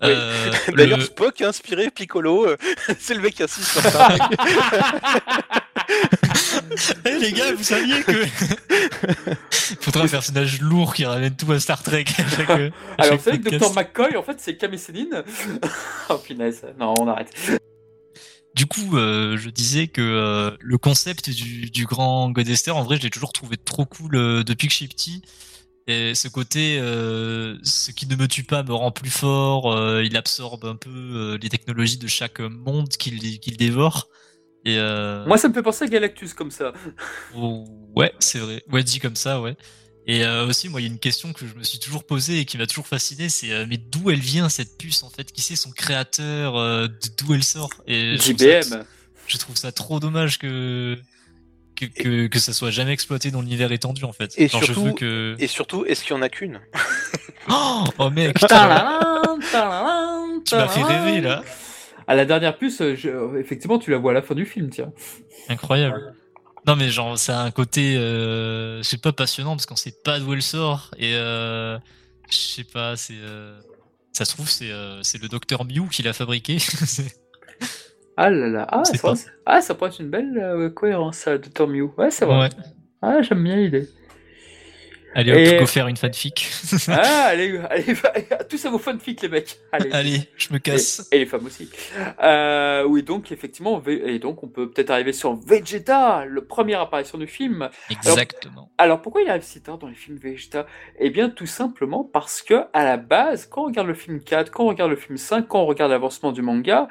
Oui.
euh, <laughs>
D'ailleurs,
le-
Spock a inspiré Piccolo. euh, <laughs> c'est le mec qui assiste sur Star Trek.
Eh, les gars, vous saviez que faudrait un personnage lourd qui ramène tout à Star Trek. à <laughs> chaque- à
Alors, vous savez que. Dr. McCoy, en fait, c'est Cam et Céline <laughs> Oh, punaise. Non, on arrête.
Du coup, euh, je disais que euh, le concept du, du grand Godester, en vrai, je l'ai toujours trouvé trop cool euh, depuis que je suis petit. Et ce côté, euh, ce qui ne me tue pas me rend plus fort. euh, il absorbe un peu euh, les technologies de chaque monde qu'il dévore. Et euh,
Moi, ça me fait penser à Galactus comme ça.
Oh, ouais, c'est vrai. Ouais, dit comme ça, ouais. Et euh, aussi, moi, il y a une question que je me suis toujours posée et qui m'a toujours fasciné, c'est euh, mais d'où elle vient cette puce en fait? Qui c'est son créateur euh, D'où elle sort? Et je trouve ça-
JBM.
je trouve ça trop dommage que que, que, que ça soit jamais exploité dans l'univers étendu en fait.
Et
je
surtout-
veux que
Et surtout, est-ce qu'il y en a qu'une?
Oh, <laughs> oh, mec, <laughs> tu m'as fait rêver là.
À la dernière puce, je- effectivement, tu la vois à la fin du film, tiens.
Incroyable. Non mais genre ça a un côté euh, je sais pas passionnant parce qu'on sait pas d'où elle sort et euh, je sais pas c'est euh, ça se trouve c'est euh, c'est le docteur Mew qui l'a fabriqué. <laughs>
Ah là là, ah,
c'est-
ah, ça pourrait être une belle euh, cohérence, ça, Tom Mew. Ouais, c'est vrai.
ouais.
Ah, j'aime bien l'idée.
Allez hop,
Et-
go faire une fanfic.
ah, <laughs> allez, allez, <laughs> tous à vos fanfics, les mecs. Allez.
Allez, je me casse.
Et, et les femmes aussi. Euh, oui, donc, effectivement, Ve- et donc, on peut peut-être arriver sur Vegeta, le première apparition du film.
Exactement.
Alors pourquoi il arrive si tard dans les films Vegeta? Eh bien tout simplement parce que à la base, quand on regarde le film 4, quand on regarde le film 5, quand on regarde l'avancement du manga,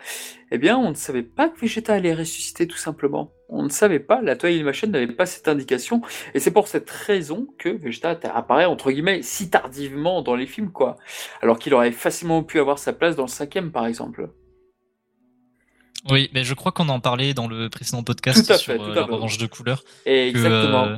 eh bien on ne savait pas que Vegeta allait ressusciter tout simplement. On ne savait pas, la Toei Animation n'avait pas cette indication, et c'est pour cette raison que Vegeta apparaît entre guillemets si tardivement dans les films quoi. Alors qu'il aurait facilement pu avoir sa place dans le cinquième par exemple.
Oui, mais je crois qu'on en parlait dans le précédent podcast
Tout à
sur
fait,
euh,
tout à
la
fait.
revanche de couleur.
Et
que,
exactement.
euh,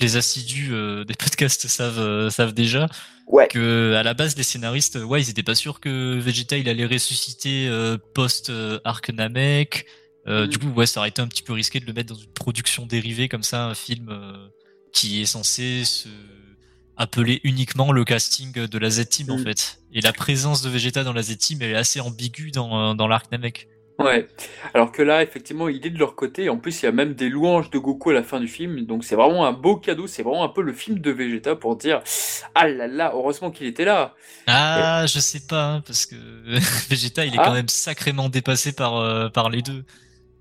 les assidus euh, des podcasts savent euh, savent déjà
Ouais.
que à la base les scénaristes ouais ils étaient pas sûrs que Vegeta il allait ressusciter euh, post arc Namek
Mhm.
du coup ouais ça aurait été un petit peu risqué de le mettre dans une production dérivée comme ça un film qui est censé se appeler uniquement le casting de la Z-Team en
Mhm.
fait et la présence de Vegeta dans la Z-Team elle est assez ambiguë dans, dans l'arc Namek
Ouais. Alors que là, effectivement, il est de leur côté. En plus, il y a même des louanges de Goku à la fin du film. Donc, c'est vraiment un beau cadeau. C'est vraiment un peu le film de Vegeta pour dire Ah là là, heureusement qu'il était là.
Ah, je sais pas, hein, parce que <laughs> Vegeta, il est
Ah.
quand même sacrément dépassé par, euh, par les deux.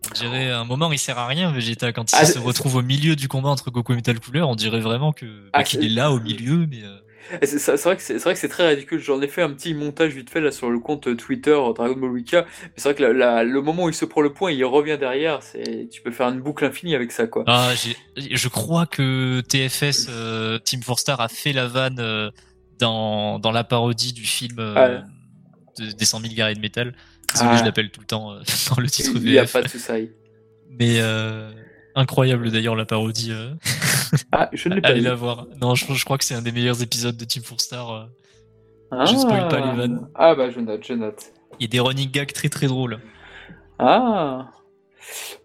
On dirait, à un moment, il sert à rien, Vegeta. Quand il
Ah,
se retrouve au milieu du combat entre Goku et Metal Cooler, on dirait vraiment que, bah,
Ah,
qu'il est là, au milieu, mais... euh,
C'est vrai que c'est très ridicule. J'en ai fait un petit montage vite fait là sur le compte Twitter Dragon Ball. Mais c'est vrai que la- la- le moment où il se prend le point, il revient derrière. Tu peux faire une boucle infinie avec ça quoi.
Ah, je crois que TFS, euh, Team Four Star, a fait la vanne euh, dans, dans la parodie du film euh,
Ouais.
de- des 100 000 guerriers de métal. Désolé,
Ah.
je l'appelle tout le temps euh, <laughs> dans le titre
Il n'y a pas de souci.
Mais euh, incroyable d'ailleurs la parodie. <laughs>
Ah, je ne l'ai pas
Allez
vu.
la voir. Non, je, je crois que c'est un des meilleurs épisodes de Team Four Star. euh.
Ah.
je spoil pas les vannes.
Ah bah je note, je note.
Il y a des running gags très très drôles.
Ah.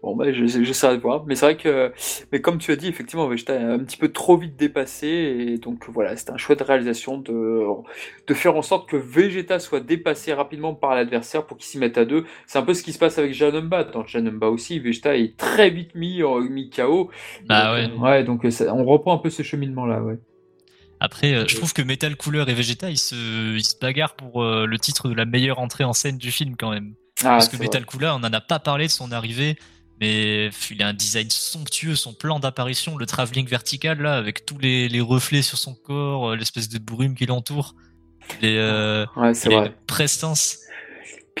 Bon, bah, j'essaierai de voir. Mais c'est vrai que, mais comme tu as dit, effectivement, Vegeta est un petit peu trop vite dépassé. Et donc, voilà, c'est un choix de réalisation de, de faire en sorte que Vegeta soit dépassé rapidement par l'adversaire pour qu'il s'y mette à deux. C'est un peu ce qui se passe avec Janemba. Dans Janemba aussi, Vegeta est très vite mis, mis KO.
Bah ouais.
ouais, donc on reprend un peu ce cheminement-là, ouais.
Après, euh, je trouve que Metal Cooler et Vegeta, ils se, ils se bagarrent pour euh, le titre de la meilleure entrée en scène du film quand même. Ah, Parce que Metal Cooler, on n'en a pas parlé de son arrivée, mais il a un design somptueux, son plan d'apparition, le travelling vertical là, avec tous les, les reflets sur son corps, euh, l'espèce de brume qui l'entoure, les, euh, ouais, les prestance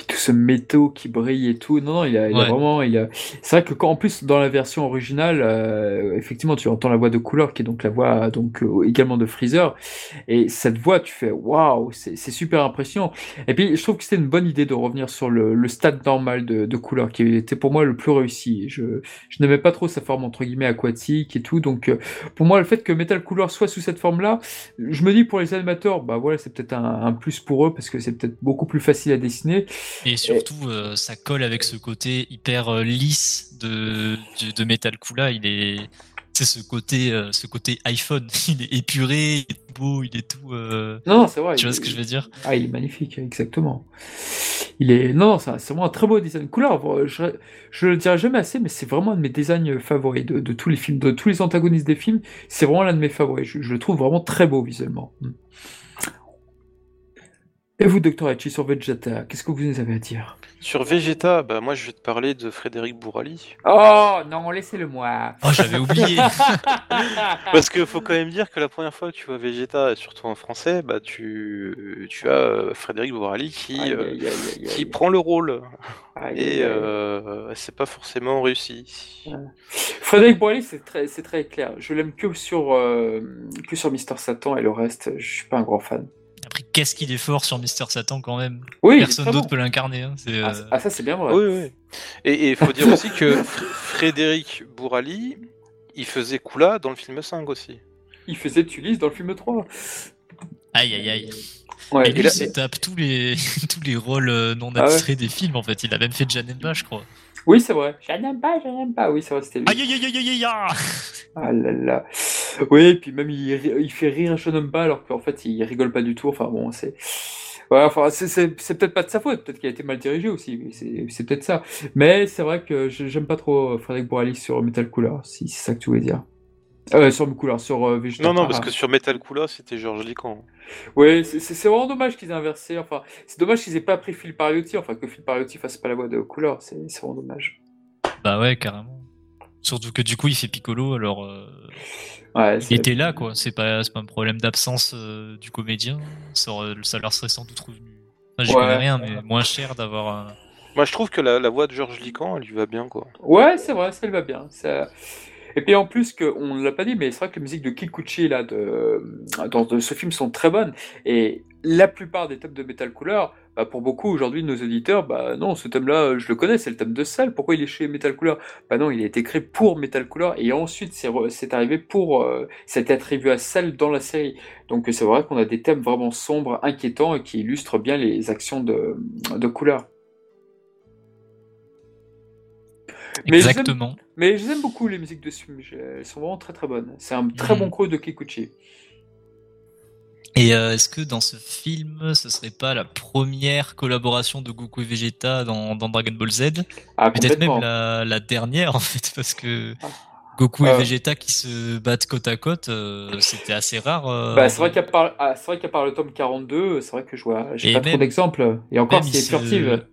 tout ce métaux qui brille et tout. Non, non, il a, il a vraiment. Il a... C'est vrai que quand en plus dans la version originale, euh, effectivement, tu entends la voix de couleur qui est donc la voix donc euh, également de Freezer. Et cette voix, tu fais waouh, c'est super impressionnant. Et puis je trouve que c'était une bonne idée de revenir sur le, le stade normal de, de couleur qui était pour moi le plus réussi. Je, je n'aimais pas trop sa forme entre guillemets aquatique et tout. Donc euh, pour moi, le fait que Metal Couleur soit sous cette forme-là, je me dis pour les animateurs, bah voilà, c'est peut-être un, un plus pour eux parce que c'est peut-être beaucoup plus facile à dessiner.
Et surtout, euh, ça colle avec ce côté hyper euh, lisse de, de, Metal Kula. Il est, c'est ce côté, euh, ce côté iPhone. <laughs> Il est épuré, il est beau, il est tout.
Non, c'est vrai.
Tu vois ce que je veux dire?
Ah, il est magnifique, exactement. Il est, non, c'est vraiment un très beau design. Couleur, je, je le dirai jamais assez, mais c'est vraiment un de mes designs favoris de, de, tous les films, de tous les antagonistes des films. C'est vraiment l'un de mes favoris. Je, je, le trouve vraiment très beau visuellement. Hmm. Et vous, docteur Hachi, sur Vegeta, qu'est-ce que vous nous avez à dire?
Sur Vegeta, bah moi je vais te parler de Frédéric Bourali.
Oh non, laissez-le moi.
Oh, j'avais oublié. <laughs>
Parce qu'il faut quand même dire que la première fois que tu vois Vegeta, surtout en français, bah tu, tu as euh, Frédéric Bourali qui, euh, qui prend le rôle. Et euh, c'est pas forcément réussi.
Frédéric Bourali, c'est très, c'est très clair. Je l'aime que sur, que sur Mister Satan et le reste, je suis pas un grand fan.
Qu'est-ce qu'il est fort sur Mister Satan quand même?
Oui,
Personne d'autre peut l'incarner. Hein.
Ah, euh, ah, ça c'est bien vrai.
Oui, oui. Et il faut dire aussi que Frédéric Bourali, il faisait Kula dans le film 5 aussi.
Il faisait Tulis dans le film 3.
Aïe aïe aïe. et lui, il tape tous les, <laughs> tous les rôles euh, non ah abstraits des films en fait. Il a même fait Janemba, je crois.
Oui, c'est vrai. Je n'aime pas, je n'aime pas. Oui, c'est vrai, c'était lui.
Aïe, aïe, aïe, aïe, aïe,
Ah là là. Oui, et puis même, il, il fait rire pas alors qu'en fait, il rigole pas du tout. Enfin, bon, c'est. Ouais, enfin, c'est peut-être pas de sa faute, peut-être qu'il a été mal dirigé aussi, c'est peut-être ça. Mais c'est vrai que j'aime pas trop Frédéric Bourali sur Metal Cooler, si c'est ça que tu voulais dire. Euh, sur Couleur, sur euh,
Non, non, parce que sur Metal Cooler, c'était Georges Lican.
Oui, c'est vraiment dommage qu'ils aient inversé. Enfin, c'est dommage qu'ils aient pas pris Phil Pariotti, enfin que Phil Pariotti fasse pas la voix de Couleur, c'est vraiment dommage.
Bah ouais, carrément. Surtout que du coup, il fait Piccolo, alors. Euh... Ouais, il était là, quoi. C'est pas, pas un problème d'absence euh, du comédien. Ça, ça, leur serait sans doute revenu. Enfin, j'y connais rien, mais moins cher d'avoir.
Moi, je trouve que la, la voix de Georges Lican, elle lui va bien, quoi.
Ouais, c'est vrai, ça lui va bien. Ça... Et puis en plus, que, on ne l'a pas dit, mais c'est vrai que les musiques de Kikuchi là, dans ce film sont très bonnes. Et la plupart des thèmes de Metal Cooler, bah, pour beaucoup aujourd'hui nos auditeurs, bah non, ce thème-là, je le connais, c'est le thème de Salle. Pourquoi il est chez Metal Cooler? Bah non, il a été créé pour Metal Cooler et ensuite c'est arrivé pour, euh, été attribué à Salle dans la série. Donc c'est vrai qu'on a des thèmes vraiment sombres, inquiétants et qui illustrent bien les actions de, de Cooler.
Exactement.
Mais j'aime beaucoup les musiques de ce film, elles sont vraiment très très bonnes. C'est un très mm. bon coup de Kikuchi.
Et euh, est-ce que dans ce film, ce serait pas la première collaboration de Goku et Vegeta dans, Dragon Ball Z? Ah, Peut-être même la, dernière <laughs> en fait, parce que ah. Goku et euh. Vegeta qui se battent côte à côte, euh, c'était assez rare.
Bah, c'est vrai qu'à part, ah, part, le tome 42, c'est vrai que je vois, j'ai pas trop d'exemples. Et encore, c'est furtive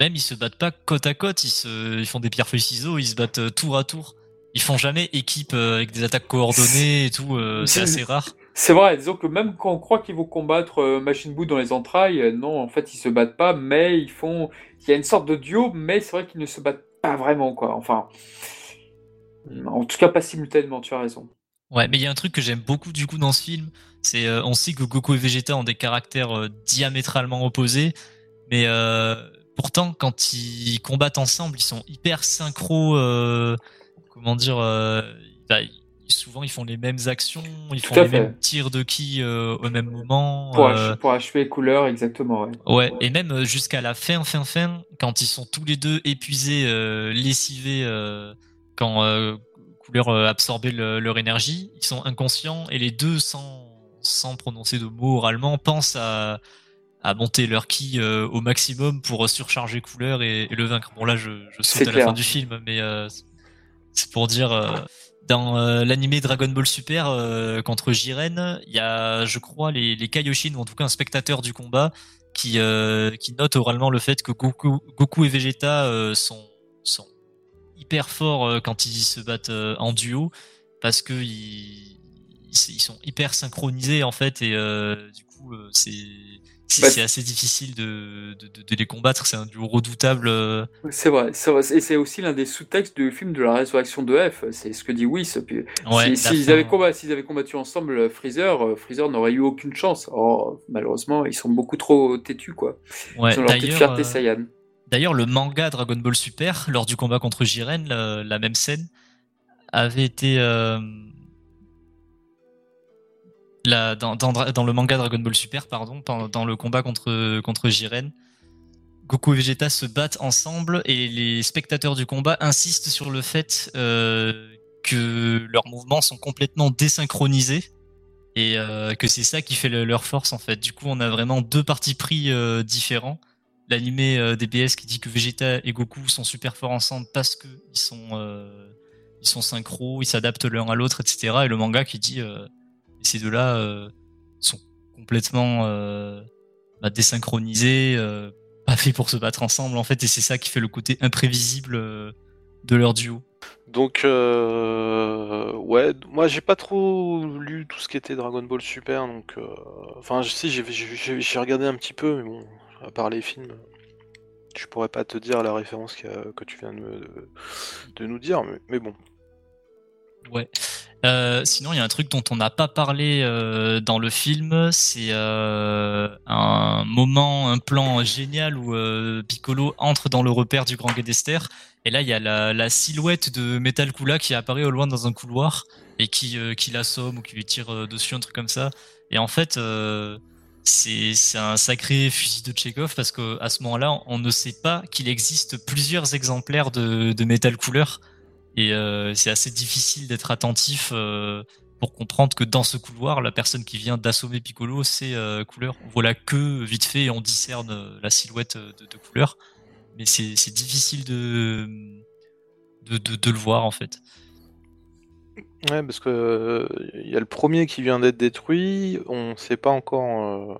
même ils se battent pas côte à côte, ils, se, ils font des pierres feuilles ciseaux, ils se battent euh, tour à tour. Ils font jamais équipe euh, avec des attaques coordonnées et tout, euh, c'est assez rare.
C'est vrai, disons que même quand on croit qu'ils vont combattre Machine Buu dans les entrailles, non, en fait ils se battent pas, mais ils font. Il y a une sorte de duo, mais c'est vrai qu'ils ne se battent pas vraiment, quoi. Enfin. En tout cas, pas simultanément, tu as raison.
Ouais, mais il y a un truc que j'aime beaucoup du coup dans ce film, c'est on sait que Goku et Vegeta ont des caractères diamétralement opposés, mais pourtant, quand ils combattent ensemble, ils sont hyper synchro. Euh, comment dire euh, bah, souvent ils font les mêmes actions, ils font les
fait.
mêmes tirs de ki euh, au même moment.
Pour, ach- pour achever couleur, exactement. Ouais.
Ouais, et même jusqu'à la fin, fin, fin, quand ils sont tous les deux épuisés, lessivés, quand Couleur absorbait le- leur énergie, ils sont inconscients et les deux, sans, sans prononcer de mots oralement, pensent à, à monter leur ki euh, au maximum pour surcharger Couleur et, et le vaincre. Bon là, je, je saute à la fin du film, mais euh, c'est pour dire. euh, dans euh, l'animé Dragon Ball Super euh, contre Jiren, il y a, je crois, les, les Kaioshin, ou en tout cas un spectateur du combat, qui, euh, qui note oralement le fait que Goku, Goku et Vegeta euh, sont, sont hyper forts euh, quand ils se battent euh, en duo, parce que ils, ils ils sont hyper synchronisés en fait, et euh, du coup euh, c'est c'est
Bah,
c'est assez difficile de, de, de- de les combattre. C'est un duo redoutable. euh,
C'est vrai. Et c'est aussi l'un des sous-textes du film de la résurrection de F. C'est ce que dit Whis.
Ouais,
si- s'ils avaient, combat- s'ils avaient combattu ensemble euh, Freezer, euh, Freezer n'aurait eu aucune chance. Or, malheureusement, ils sont beaucoup trop têtus, quoi.
ouais,
Ils ont leur petite
d'ailleurs,
fierté Saiyan.
D'ailleurs, le manga Dragon Ball Super, lors du combat contre Jiren, la, la même scène, avait été euh, dans, le manga Dragon Ball Super, pardon, dans le combat contre contre Jiren. Goku et Vegeta se battent ensemble et les spectateurs du combat insistent sur le fait euh, que leurs mouvements sont complètement désynchronisés et euh, que c'est ça qui fait le- leur force en fait. Du coup, on a vraiment deux partis pris euh, différents l'animé DBS qui dit que Vegeta et Goku sont super forts ensemble parce que ils sont ils sont synchro, ils s'adaptent l'un à l'autre, etc. Et le manga qui dit euh, ces deux-là euh, sont complètement euh, bah, désynchronisés, euh, pas faits pour se battre ensemble en fait, et c'est ça qui fait le côté imprévisible de leur duo.
Donc, ouais, moi j'ai pas trop lu tout ce qui était Dragon Ball Super, donc, enfin, sais, j'ai- regardé un petit peu, mais bon, à part les films, je pourrais pas te dire la référence que tu viens de, nous dire, mais, mais bon.
Ouais. Euh, sinon, il y a un truc dont on n'a pas parlé euh, dans le film, c'est euh, un moment, un plan génial où Piccolo entre dans le repère du Grand Guedester. Et là, il y a la, silhouette de Metal Kula qui apparaît au loin dans un couloir et qui, l'assomme ou qui lui tire dessus, un truc comme ça. Et en fait, c'est un sacré fusil de Chekhov parce que à ce moment-là, on ne sait pas qu'il existe plusieurs exemplaires de, de Metal Cooler. Et euh, c'est assez difficile d'être attentif euh, pour comprendre que dans ce couloir, la personne qui vient d'assommer Piccolo, c'est euh, Couleur. On voit la queue vite fait et on discerne la silhouette de, de Couleur. Mais c'est difficile de, de, de, de le voir en fait.
Ouais, parce que euh, il y a le premier qui vient d'être détruit, on sait pas encore.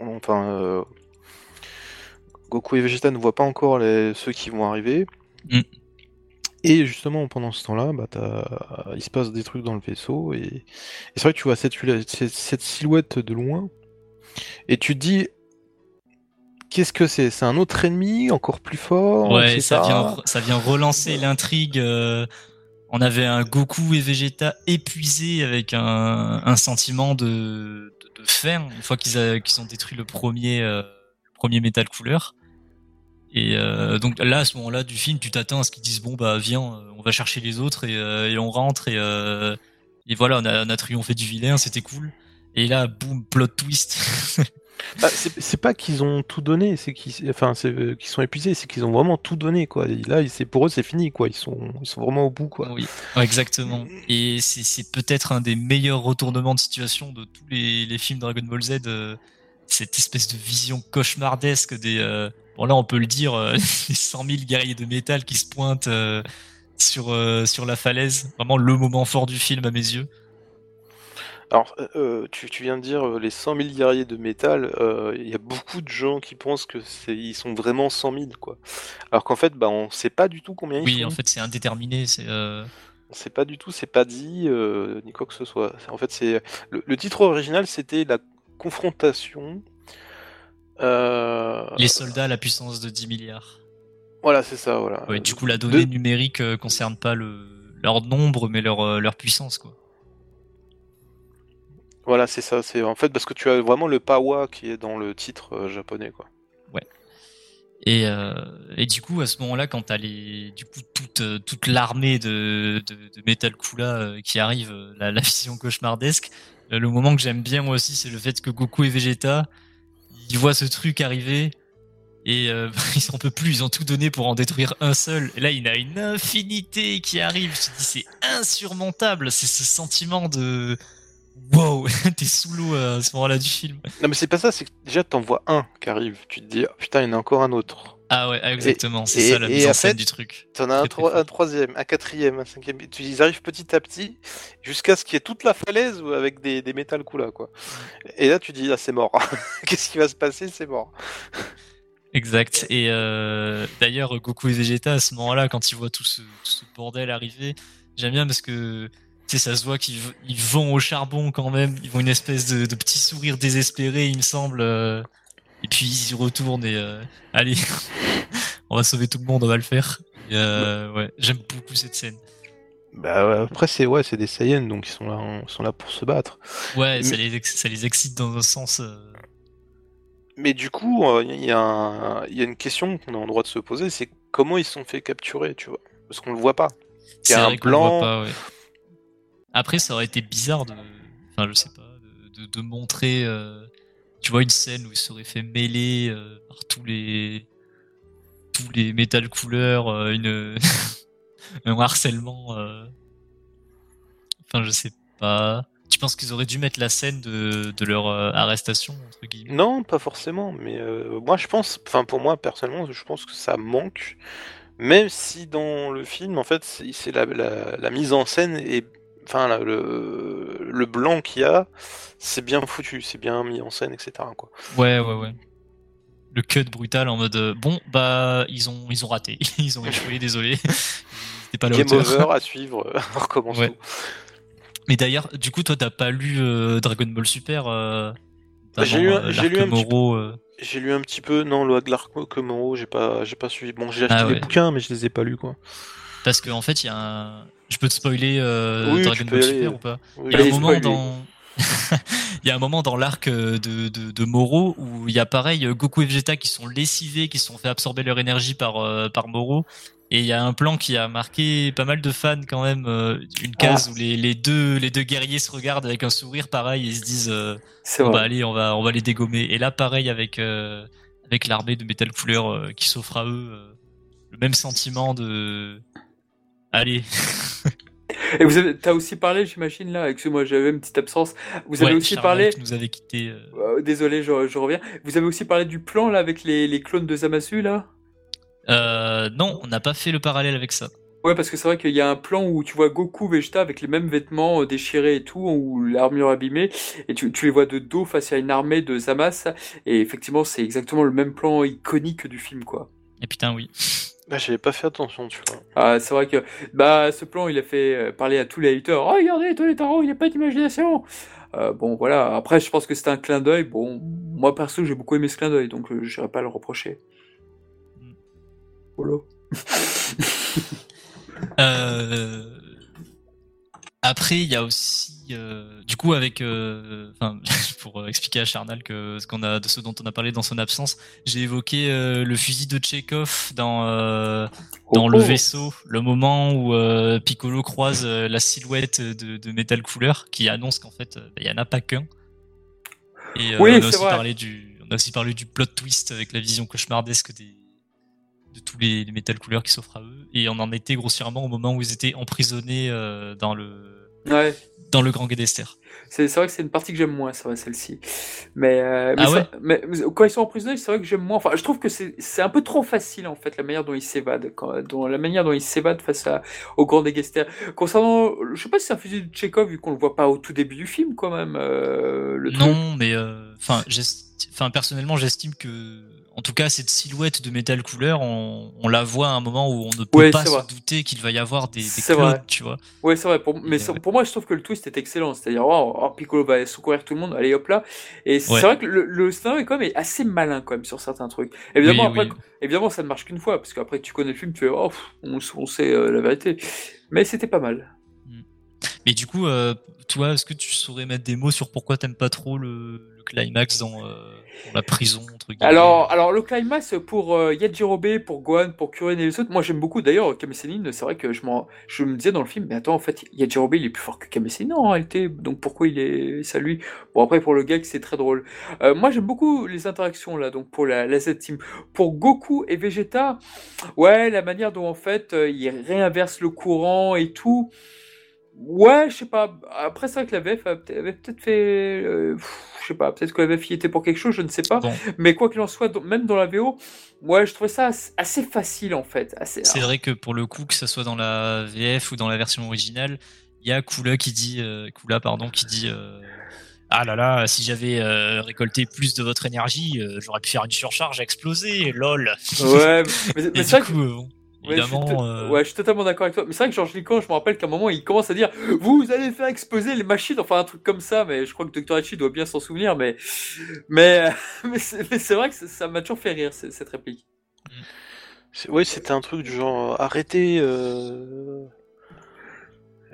euh, enfin, euh, Goku et Vegeta ne voient pas encore les, ceux qui vont arriver.
Mm.
Et justement, pendant ce temps-là, bah, il se passe des trucs dans le vaisseau. Et, et c'est vrai que tu vois cette, silhouette de loin. Et tu te dis. Qu'est-ce que c'est? C'est un autre ennemi encore plus fort?
Ouais, ça vient, ça vient relancer l'intrigue. euh, on avait un Goku et Vegeta épuisés avec un, un sentiment de, de, une fois qu'ils ont détruit le premier, euh, le premier métal couleur. Et euh, donc là, à ce moment-là du film, tu t'attends à ce qu'ils disent bon bah viens, euh, on va chercher les autres et, euh, et on rentre et, euh, et voilà, on a, on a triomphé du vilain, c'était cool. Et là, boum, plot twist. <laughs>
Bah, c'est pas qu'ils ont tout donné, c'est qu'ils enfin, sont épuisés, c'est qu'ils ont vraiment tout donné. Quoi. Et là, c'est pour eux, c'est fini. Quoi. Ils, sont, ils sont vraiment au bout. Quoi.
Oui, exactement. Et c'est peut-être un des meilleurs retournements de situation de tous les, les films Dragon Ball Z. cette espèce de vision cauchemardesque des. Bon là, on peut le dire, euh, <laughs> les 100 000 guerriers de métal qui se pointent euh, sur euh, sur la falaise. Vraiment le moment fort du film à mes yeux.
Alors, tu, tu viens de dire les 100 000 guerriers de métal, il y a beaucoup de gens qui pensent que c'est, ils sont vraiment 100 000. Quoi. Alors qu'en fait, bah, on sait pas du tout combien ils
Oui,
sont.
en fait, c'est indéterminé. C'est
On sait pas du tout, c'est pas dit, ni quoi que ce soit. En fait, c'est le, le titre original, c'était la confrontation. Euh,
les soldats à la puissance de 10 milliards.
Voilà, c'est ça, voilà.
Ouais, du coup, la donnée
De-
numérique euh, concerne pas le leur nombre, mais leur euh, leur puissance, quoi.
Voilà, c'est ça. C'est en fait parce que tu as vraiment le Pawa qui est dans le titre euh, japonais, quoi.
Et, euh, et du coup, à ce moment-là, quand t'as les, du coup, toute, toute l'armée de, de, de Metal Kula qui arrive, la, la vision cauchemardesque, le moment que j'aime bien moi aussi, c'est le fait que Goku et Vegeta, ils voient ce truc arriver et euh, <laughs> ils s'en peuvent plus, ils ont tout donné pour en détruire un seul. Là, il y a une infinité qui arrive. Je dis, c'est insurmontable. C'est ce sentiment de wow, <laughs> t'es sous l'eau à ce moment-là du film.
Non, mais c'est pas ça, c'est que déjà t'en vois un qui arrive. Tu te dis, oh, putain, il y en a encore un autre.
Ah ouais, exactement, c'est ça la mise en scène
fait,
du truc.
T'en as un, troisième, un quatrième, un cinquième. Ils arrivent petit à petit jusqu'à ce qu'il y ait toute la falaise avec des, des métal là quoi. Et là, tu dis, ah, c'est mort. <laughs> Qu'est-ce qui va se passer? C'est mort.
Exact. Et euh, d'ailleurs, Goku et Vegeta, à ce moment-là, quand ils voient tout ce, tout ce bordel arriver, j'aime bien parce que tu sais, ça se voit qu'ils ils vont au charbon quand même. Ils vont une espèce de, de petit sourire désespéré, il me semble. euh, et puis ils y retournent et euh, allez, <laughs> on va sauver tout le monde, on va le faire. Et, euh, ouais, j'aime beaucoup cette scène.
Bah ouais, après, c'est ouais, c'est des Saiyans, donc ils sont là, ils sont là pour se battre.
Ouais, ça les, ça les excite dans un sens. euh,
Mais du coup, il y, a un- y a une question qu'on a en droit de se poser, c'est comment ils sont fait capturer, tu vois? Parce qu'on le voit pas. Il y a un blanc.
pas, ouais. Après, ça aurait été bizarre de, enfin, je sais pas, de, montrer, euh, tu vois, une scène où il serait fait mêler euh, par tous les, tous les métal couleurs, euh, une, <laughs> un harcèlement. Enfin, je sais pas. Tu penses qu'ils auraient dû mettre la scène de, leur arrestation entre guillemets?
Non, pas forcément, mais moi je pense, enfin pour moi personnellement, je pense que ça manque, même si dans le film, en fait, c'est la, la, mise en scène et enfin le, le blanc qu'il y a, c'est bien foutu, c'est bien mis en scène, etc. Quoi.
Ouais, ouais, ouais. Le cut brutal en mode euh, bon bah ils ont ils ont raté, <laughs> ils ont échoué, désolé. <laughs> C'était pas la
Game
hauteur.
over à suivre, <laughs> on recommence
Ouais.
tout.
Mais d'ailleurs, du coup, toi, t'as pas lu euh, Dragon Ball Super euh,
J'ai
notamment,
lu un-
euh,
j'ai lu un petit
Moro, euh,
J'ai lu un petit peu, non, le Haglar Komoro, j'ai pas, j'ai pas suivi. Bon, j'ai acheté
Ah
les bouquins, mais je les ai pas lus, quoi.
parce qu'en fait, il y a un. Je peux te spoiler euh,
Oui,
Dragon Ball
aller.
Super ou pas
Oui,
Il y a un moment dans. <laughs> Il y a un moment dans l'arc euh, de, de, de Moro où il y a pareil euh, Goku et Vegeta qui sont lessivés, qui sont fait absorber leur énergie par, euh, par Moro. Et il y a un plan qui a marqué pas mal de fans quand même, euh, une case
Ah.
où les, les deux les deux guerriers se regardent avec un sourire pareil et ils se disent euh, bah allez, on va, on va les dégommer. Et là, pareil avec euh, avec l'armée de métal couleur euh, qui s'offre à eux, le même sentiment de allez. <laughs>
Et vous avez, t'as aussi parlé, j'imagine là, excuse-moi, j'avais une petite absence. Vous avez
Ouais,
aussi
Charmaine
parlé,
qui nous avait quitté. euh.
euh, désolé, je, je reviens. Vous avez aussi parlé du plan là avec les, les clones de Zamasu là?
Euh, non, on n'a pas fait le parallèle avec ça.
Ouais, parce que c'est vrai qu'il y a un plan où tu vois Goku, Vegeta avec les mêmes vêtements euh, déchirés et tout, ou l'armure abîmée, et tu, tu les vois de dos face à une armée de Zamas, et effectivement, c'est exactement le même plan iconique du film, quoi.
Et putain, oui.
Bah, j'avais pas fait attention, tu vois.
Ah, c'est vrai que bah ce plan, il a fait euh, parler à tous les haters. Oh, regardez, Tony Taro, il n'a pas d'imagination. Euh, bon, voilà. Après, je pense que c'était un clin d'œil. Bon, moi perso, j'ai beaucoup aimé ce clin d'œil, donc euh, j'irai pas le reprocher.
Mm.
Voilà.
Euh, Après, il y a aussi, euh, du coup, avec, euh, <laughs> pour expliquer à Charnal que ce qu'on a, de ce dont on a parlé dans son absence, j'ai évoqué euh, le fusil de Chekhov dans euh, dans
Oh,
le
oh.
vaisseau, le moment où euh, Piccolo croise la silhouette de, de Metal Cooler, qui annonce qu'en fait, il y en a pas qu'un. Et euh,
Oui,
on a aussi
vrai.
parlé du, on a aussi parlé du plot twist avec la vision cauchemardesque des de tous les, les Metal Cooler qui s'offrent à eux. Et on en était grossièrement au moment où ils étaient emprisonnés euh, dans le
Ouais.
dans le Grand Guédester.
C'est vrai que c'est une partie que j'aime moins, celle-ci. Mais, euh, mais,
Ah
ça- mais quand ils sont emprisonnés, c'est vrai que j'aime moins. Enfin, je trouve que c'est un peu trop facile, en fait, la manière dont ils s'évadent. Dans la manière dont ils s'évadent face à, au grand Degester. Concernant, je sais pas si c'est un fusil de Chekhov, vu qu'on le voit pas au tout début du film, quand même. euh, le truc.
Non, mais enfin personnellement, j'estime que, en tout cas, cette silhouette de Metal Cooler, on, on la voit à un moment où on ne peut
Ouais,
pas se
vrai.
douter qu'il va y avoir des, des clones,
vrai.
tu vois.
Ouais, c'est vrai. Pour, mais
euh,
pour moi, je trouve que le twist est excellent. C'est-à-dire, oh, oh, Piccolo va secourir tout le monde, allez hop là. Et c'est
Ouais.
vrai que le, le scénario est quand même assez malin quand même sur certains trucs. Évidemment,
Oui,
après,
oui.
évidemment, ça ne marche qu'une fois parce qu'après tu connais le film, tu fais, oh, on, on sait euh, la vérité. Mais c'était pas mal.
Mais du coup, euh, toi, est-ce que tu saurais mettre des mots sur pourquoi t'aimes pas trop le climax dans, euh, dans la prison
Alors, alors le climax pour euh, Yajirobe, pour Gohan, pour Kuren et les autres, moi j'aime beaucoup. D'ailleurs, Kame c'est vrai que je, je me disais dans le film, mais attends, en fait, Yajirobe il est plus fort que Kame en réalité, donc pourquoi il est ça lui? Bon après pour le gag c'est très drôle. Euh, moi j'aime beaucoup les interactions là, donc pour la, la Z Team, pour Goku et Vegeta, ouais la manière dont en fait euh, il réinverse le courant et tout. Ouais, je sais pas. Après, c'est vrai que la VF avait peut-être fait. euh, je sais pas, peut-être que la VF y était pour quelque chose, je ne sais pas.
Bon,
Mais quoi qu'il en soit, même dans la VO, ouais, je trouvais ça as- assez facile en fait.
C'est vrai que pour le coup, que ça soit dans la VF ou dans la version originale, il y a Kula qui dit, euh, Kula pardon, qui dit. euh, ah là là, si j'avais récolté plus de votre énergie, j'aurais pu faire une surcharge à exploser, lol.
Ouais, mais, c'est vrai que.
coup, euh, bon,
Ouais, je suis
évidemment,
to-
euh,
ouais, je suis totalement d'accord avec toi. Mais c'est vrai que Georges Lican, je me rappelle qu'à un moment, il commence à dire Vous allez faire exploser les machines, enfin un truc comme ça. Mais je crois que Dr. Hachi doit bien s'en souvenir. Mais, mais, <laughs> mais c'est vrai que ça- m'a toujours fait rire, cette réplique.
Ouais, c'était un truc du genre euh, arrêtez. Euh...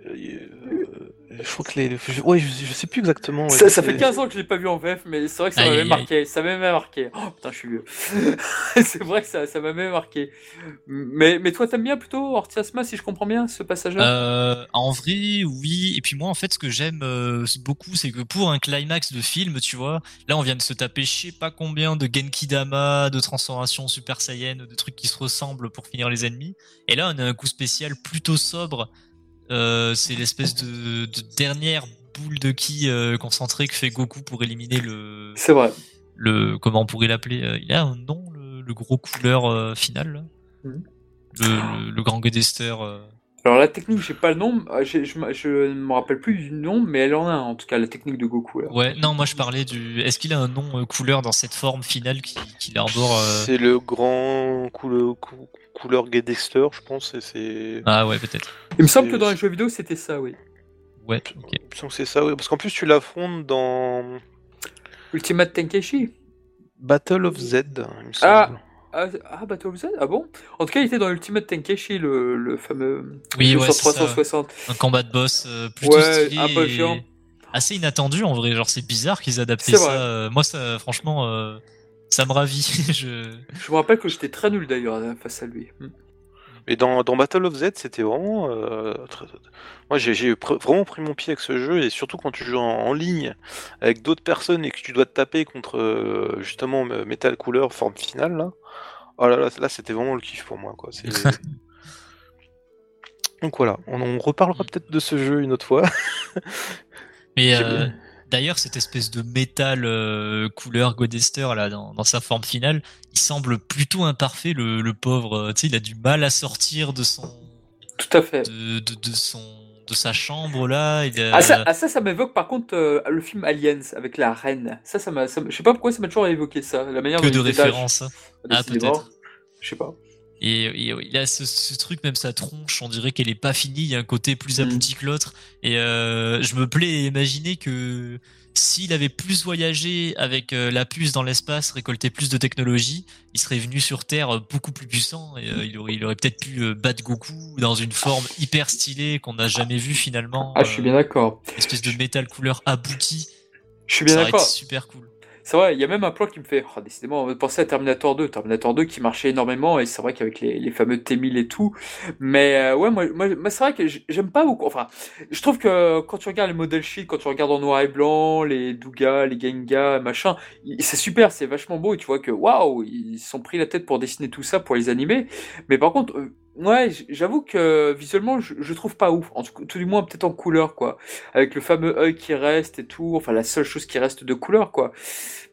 euh, euh, Je crois que les. je- Ouais, je, je sais plus exactement. ouais,
Ça, ça fait 15 ans que je l'ai pas vu en VF, mais c'est vrai que ça m'avait
aïe,
marqué. Ça m'a même marqué. Oh putain, je suis vieux. <laughs> c'est vrai que ça, ça m'a même marqué. Mais, mais toi, t'aimes bien plutôt Ortiasma, si je comprends bien, ce passage-là?
Euh, en vrai, oui. Et puis moi, en fait, ce que j'aime euh, beaucoup, c'est que pour un climax de film, tu vois, là, on vient de se taper je sais pas combien de Genki Dama, de transformations Super Saiyan, de trucs qui se ressemblent pour finir les ennemis. Et là, on a un coup spécial plutôt sobre. Euh, c'est l'espèce de, de dernière boule de ki euh, concentrée que fait Goku pour éliminer le,
C'est vrai.
le comment on pourrait l'appeler euh, Il a un nom, le, le gros couleur euh, final.
Mhm.
le, le, le grand Godester. euh.
Alors la technique, j'ai pas le nom, je, me- je ne me rappelle plus du nom, mais elle en a en tout cas la technique de Goku. là.
Ouais, non, moi je parlais du. Est-ce qu'il a un nom euh, couleur dans cette forme finale qui- arbore euh,
C'est le grand coule- cou- couleur Gedexter, je pense. Et c'est.
Ah ouais, peut-être.
Il me semble que dans les jeux vidéo c'était ça, oui.
Ouais, ok.
Il me semble que c'est ça, oui. Parce qu'en plus, tu l'affrontes dans
Ultimate Tenkeshi.
Battle of Z, il me
Ah.
semble.
Ah, ah Battle of Z Ah bon? En tout cas, il était dans Ultimate Tenkeshi, le, le fameux
Oui, ouais,
sur
c'est ça,
360.
Un combat de boss euh, plutôt
Ouais,
stylé
un peu
et
chiant.
assez inattendu en vrai. Genre, c'est bizarre qu'ils aient adapté
C'est
ça.
vrai.
Euh, Moi, ça, franchement, euh, ça me ravit. <laughs> je...
Je me rappelle que j'étais très nul d'ailleurs face à lui. Hmm.
Mais dans, dans Battle of Z, c'était vraiment. euh, très- très- Moi, j'ai pr- vraiment pris mon pied avec ce jeu, et surtout quand tu joues en, en ligne avec d'autres personnes et que tu dois te taper contre euh, justement Metal Couleur forme finale, là. Oh là là, là c'était vraiment le kiff pour moi, quoi. <laughs> Donc voilà, on, on reparlera peut-être de ce jeu une autre fois.
Mais <laughs> euh. D'ailleurs, cette espèce de métal euh, couleur Godester là, dans, dans sa forme finale, il semble plutôt imparfait. Le, le pauvre, euh, tu sais, il a du mal à sortir de son,
Tout à fait.
de, de, de son, de sa chambre là. Il a-
Ah ça, ah, ça, ça m'évoque par contre euh, le film Aliens avec la reine. Ça, ça m'a, ça je sais pas pourquoi ça m'a toujours évoqué ça, la manière
que de
il détache.
référence. Ah,
Décidément.
peut-être.
Je sais pas.
Et, et il a ce, ce truc, même sa tronche, on dirait qu'elle est pas finie, il y a un côté plus
Mm.
abouti que l'autre. Et euh, je me plais à imaginer que s'il avait plus voyagé avec euh, la puce dans l'espace, récolté plus de technologie, il serait venu sur Terre beaucoup plus puissant et euh, il aurait, il aurait peut-être pu battre Goku dans une forme hyper stylée qu'on n'a jamais vue finalement.
Ah, je suis bien d'accord.
espèce de métal couleur abouti.
Je suis bien d'accord.
super cool.
C'est vrai, il y a même un plan qui me fait, oh, décidément, penser à Terminator 2, Terminator 2 qui marchait énormément, et c'est vrai qu'avec les, les fameux T1000 et tout, mais euh, ouais, moi, moi, c'est vrai que j'aime pas beaucoup, enfin, je trouve que quand tu regardes les model sheets, quand tu regardes en noir et blanc, les Douga, les Genga, machin, c'est super, c'est vachement beau, et tu vois que, waouh, ils se sont pris la tête pour dessiner tout ça, pour les animer, mais par contre, euh, ouais, j'avoue que visuellement, je, je trouve pas ouf, en tout, tout du moins peut-être en couleur, quoi, avec le fameux œil qui reste et tout, enfin, la seule chose qui reste de couleur, quoi.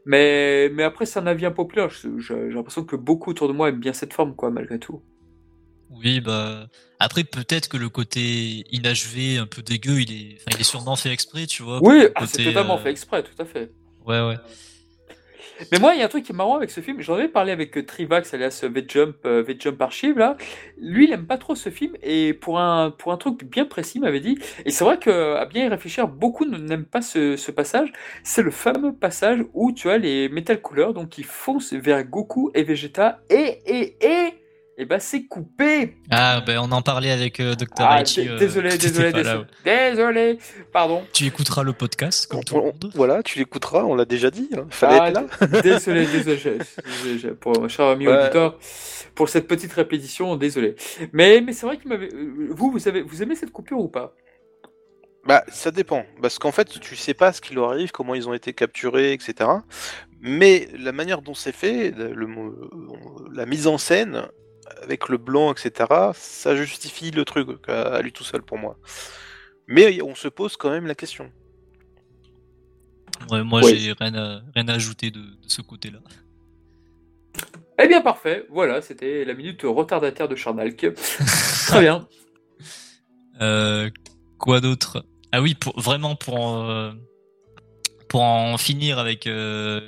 Mais, mais après, c'est un avis impopulaire. J'ai l'impression que beaucoup autour de moi aiment bien cette forme, quoi, malgré tout.
Oui, bah après peut-être que le côté inachevé, un peu dégueu, il est, il est sûrement fait exprès, tu vois.
Oui, ah, c'est totalement
euh,
fait exprès, tout à fait.
Ouais, ouais.
Mais moi, il y a un truc qui est marrant avec ce film. J'en avais parlé avec euh, Trivax, alias euh, V-Jump, euh, V-Jump Archive, là. Lui, il aime pas trop ce film. Et pour un, pour un truc bien précis, il m'avait dit. Et c'est vrai qu'à bien y réfléchir, beaucoup n'aiment pas ce, ce passage. C'est le fameux passage où tu as les Metal Couleurs, donc qui foncent vers Goku et Vegeta. Et, et, et et ben c'est coupé.
Ah ben on en parlait avec euh, Dr.
Ah,
euh,
désolé, désolé,
là,
désolé,
ouais.
désolé, pardon.
Tu écouteras le podcast comme
On-
tout le
on-
monde.
Voilà, tu l'écouteras, on l'a déjà dit. hein. Fallait
Ah,
être là.
Désolé, désolé, je- je- je- pour mon cher ami
Ouais.
auditeur, pour cette petite répétition, désolé. Mais, mais c'est vrai m'avait. euh, Vous, vous avez, vous aimez cette coupure ou pas?
Bah, ça dépend. Parce qu'en fait, tu sais pas ce qui leur arrive, comment ils ont été capturés, etc. Mais la manière dont c'est fait, le, le- la mise en scène, avec le blanc, etc., ça justifie le truc à, lui tout seul pour moi. Mais on se pose quand même la question.
Ouais, moi
Ouais.
j'ai rien à, rien à ajouter de, de ce côté-là.
Eh bien, parfait. Voilà, c'était la minute retardataire de Charnalk. <laughs> Très bien.
Euh, quoi d'autre? Ah oui, pour, vraiment pour en, pour en finir avec euh,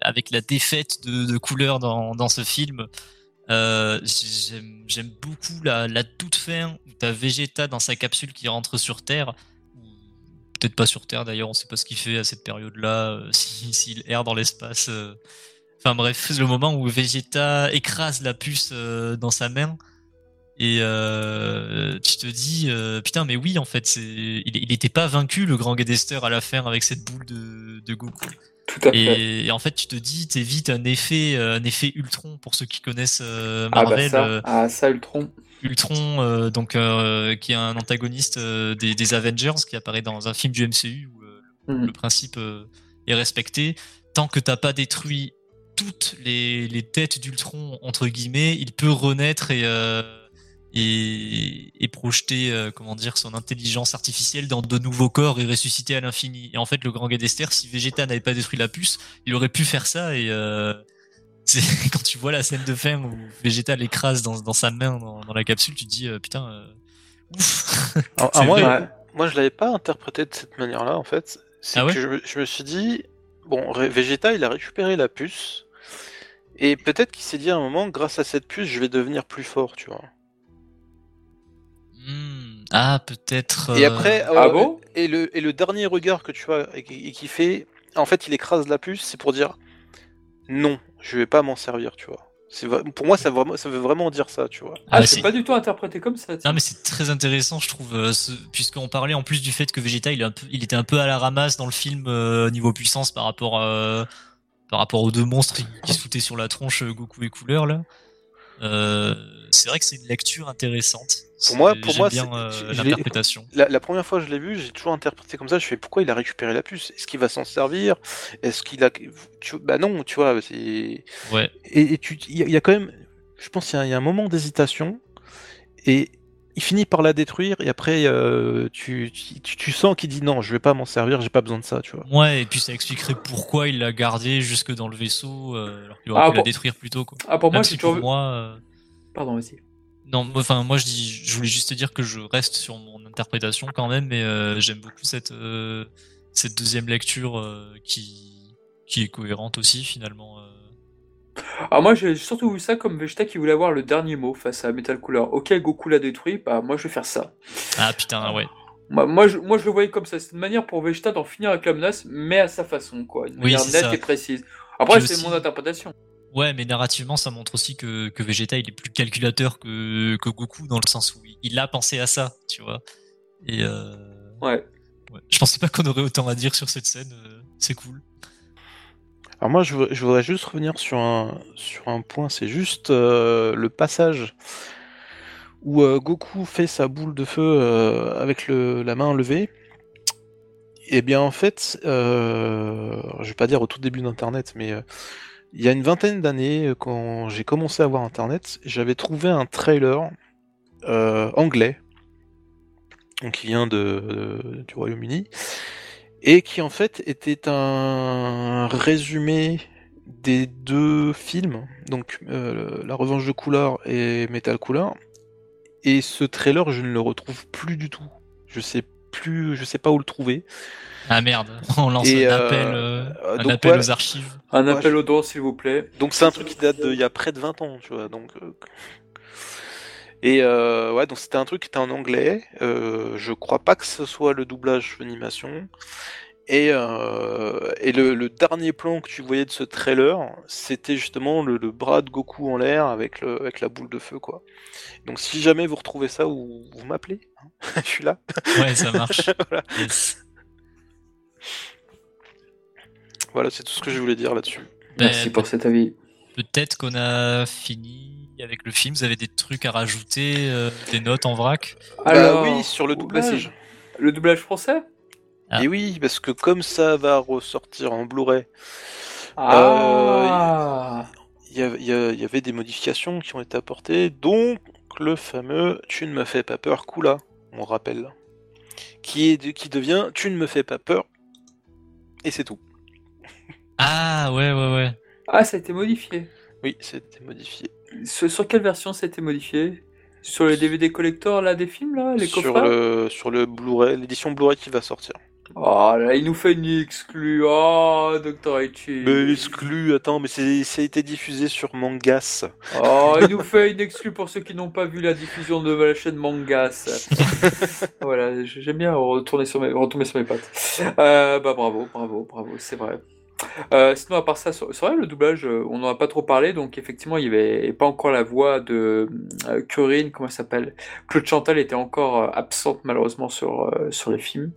avec la défaite de, de couleur dans, dans ce film. Euh, j'aime beaucoup la, la toute fin où t'as Vegeta dans sa capsule qui rentre sur Terre. Peut-être pas sur Terre d'ailleurs, on sait pas ce qu'il fait à cette période-là, euh, <laughs> si- s'il erre dans l'espace. euh. Enfin bref, le moment où Vegeta écrase la puce dans sa main. Et tu te dis, putain, mais oui, en fait, il, il était pas vaincu, le grand Gadester, à la fin, avec cette boule de Goku.
Tout à fait.
Et, en fait, tu te dis, t'évites un effet, euh, un effet Ultron, pour ceux qui connaissent euh,
Ah bah
Marvel.
ça,
euh,
ah ça, Ultron.
Ultron, euh, donc, euh, qui est un antagoniste euh, des, des Avengers, qui apparaît dans un film du MCU, où
Mhm.
le principe est respecté. Tant que t'as pas détruit toutes les, les têtes d'Ultron, entre guillemets, il peut renaître et, et, et projeter, euh, comment dire, son intelligence artificielle dans de nouveaux corps et ressusciter à l'infini. Et en fait, le grand Gadester, si Vegeta n'avait pas détruit la puce, il aurait pu faire ça et euh, <laughs> c'est quand tu vois la scène de fin où Vegeta l'écrase dans, dans sa main dans, dans la capsule, tu te dis euh, putain, euh, ouf.
Alors, <laughs>
C'est
moi.
Ouais.
moi, je l'avais pas interprété de cette manière-là, en fait. C'est
Ah ouais
que je, me- je me suis dit, bon, Vegeta, il a récupéré la puce. Et peut-être qu'il s'est dit à un moment, grâce à cette puce, je vais devenir plus fort, tu vois.
Ah peut-être.
Et
euh,
après,
Ah
euh,
bon?
et, le, et le dernier regard que tu as et qui, et qui fait, en fait, il écrase la puce, c'est pour dire non, je vais pas m'en servir, tu vois. Pour moi, ça, vraiment, ça veut vraiment dire ça, tu vois.
Ah,
Ah,
c'est pas du tout interprété comme ça.
Non mais c'est très intéressant je trouve euh, ce- puisqu'on parlait en plus du fait que Vegeta il, est un peu, il était un peu à la ramasse dans le film euh, niveau puissance par rapport euh, par rapport aux deux monstres qui, qui se foutaient sur la tronche euh, Goku et Couleur là. C'est vrai que c'est une lecture intéressante.
Pour moi-
C'est-
pour
j'aime
moi,
bien
c'est-
euh, l'interprétation.
La, la première fois que je l'ai vu, j'ai toujours interprété comme ça. Je fais pourquoi il a récupéré la puce? Est-ce qu'il va s'en servir? Est-ce qu'il a. Tu... Bah non, tu vois. c'est-
Ouais.
Et, et tu, il y, a- il y a quand même. Je pense qu'il y a- il y, a un moment d'hésitation. Et il finit par la détruire. Et après, euh, tu, tu, tu- tu sens qu'il dit non, je vais pas m'en servir, j'ai pas besoin de ça, tu vois.
Ouais et puis ça expliquerait pourquoi il l'a gardé jusque dans le vaisseau euh, alors qu'il aurait
Ah,
pu la détruire plus tôt quoi.
Ah, pour moi,
Même si
toujours
pour moi euh,
Pardon, vas-y.
Non, enfin moi je dis, je voulais juste te dire que je reste sur mon interprétation quand même, mais euh, j'aime beaucoup cette euh, cette deuxième lecture euh, qui qui est cohérente aussi finalement.
Alors, moi, j'ai surtout vu ça comme Vegeta qui voulait avoir le dernier mot face à Metal Cooler. Ok, Goku l'a détruit, bah, moi, je vais faire ça.
Ah putain ouais.
Moi, moi, je, moi, je le voyais comme ça. C'est une manière pour Vegeta d'en finir avec la menace, mais à sa façon, quoi. Une
Oui,
manière nette
ça.
et précise. Après, c'est
aussi-
mon interprétation.
Ouais, mais narrativement ça montre aussi que que Vegeta il est plus calculateur que que Goku dans le sens où il, il a pensé à ça, tu vois. Et euh,
Ouais.
ouais. je pensais pas qu'on aurait autant à dire sur cette scène. euh, c'est cool.
Alors moi, je, voudrais- je voudrais juste revenir sur un, sur un point. C'est juste euh, le passage où euh, Goku fait sa boule de feu euh, avec le, la main levée. Et bien en fait, euh, je vais pas dire au tout début d'Internet, mais euh, il y a une vingtaine d'années, euh, quand j'ai commencé à voir Internet, j'avais trouvé un trailer euh, anglais, qui vient du Royaume-Uni, et qui en fait était un résumé des deux films, donc euh, La Revanche de Couleur et Metal Couleur. Et ce trailer, je ne le retrouve plus du tout. Je sais plus, je sais pas où le trouver.
Ah merde, <laughs> on lance
Et,
un
euh,
appel, euh,
euh,
un
donc,
appel
ouais.
aux archives.
Un
Ouais,
appel
je-
au don, s'il vous plaît.
Donc c'est un truc qui date d'il y a près de 20 ans, tu vois. Donc euh, et euh, ouais, donc c'était un truc qui était en anglais. Euh, je crois pas que ce soit le doublage d'animation. Et, euh, et le, le dernier plan que tu voyais de ce trailer, c'était justement le, le bras de Goku en l'air avec, le, avec la boule de feu, quoi. Donc si jamais vous retrouvez ça, vous, vous m'appelez. hein. <laughs> Je suis là.
Ouais, ça marche. <laughs>
Voilà.
Yes.
Voilà, c'est tout ce que je voulais dire là-dessus.
Merci
Ben,
pour cet avis.
Peut-être qu'on a fini avec le film. Vous avez des trucs à rajouter, euh, des notes en vrac?
Bah oui, sur le
bah,
doublage.
Le doublage français?
Ah.
Et oui, parce que comme ça va ressortir en Blu-ray,
Ah
il y, il avait des modifications qui ont été apportées, donc le fameux Tu ne me fais pas peur, Kula, on rappelle, qui, est de- qui devient Tu ne me fais pas peur, et c'est tout.
Ah ouais, ouais, ouais.
Ah, ça a été modifié.
Oui, c'était modifié.
Sur, sur quelle version ça a été modifié? Sur les DVD collector là des films là, les
sur
coffrets?
le, sur le Blu-ray, l'édition Blu-ray qui va sortir.
Oh là, il nous fait une exclue. Oh, Dr. Ichi.
Mais exclu, attends, mais c'est, ça a été diffusé sur Mangas.
Oh, il nous <laughs> fait une exclue pour ceux qui n'ont pas vu la diffusion de la chaîne Mangas. <laughs> voilà, j'aime bien retourner sur mes, retomber sur mes pattes. Euh, bah bravo, bravo, bravo, c'est vrai. Euh, sinon, à part ça, c'est vrai, le doublage, euh, on n'en a pas trop parlé, donc effectivement, il n'y avait pas encore la voix de euh, Corinne, comment elle s'appelle? Claude Chantal était encore euh, absente malheureusement sur, euh, sur les films.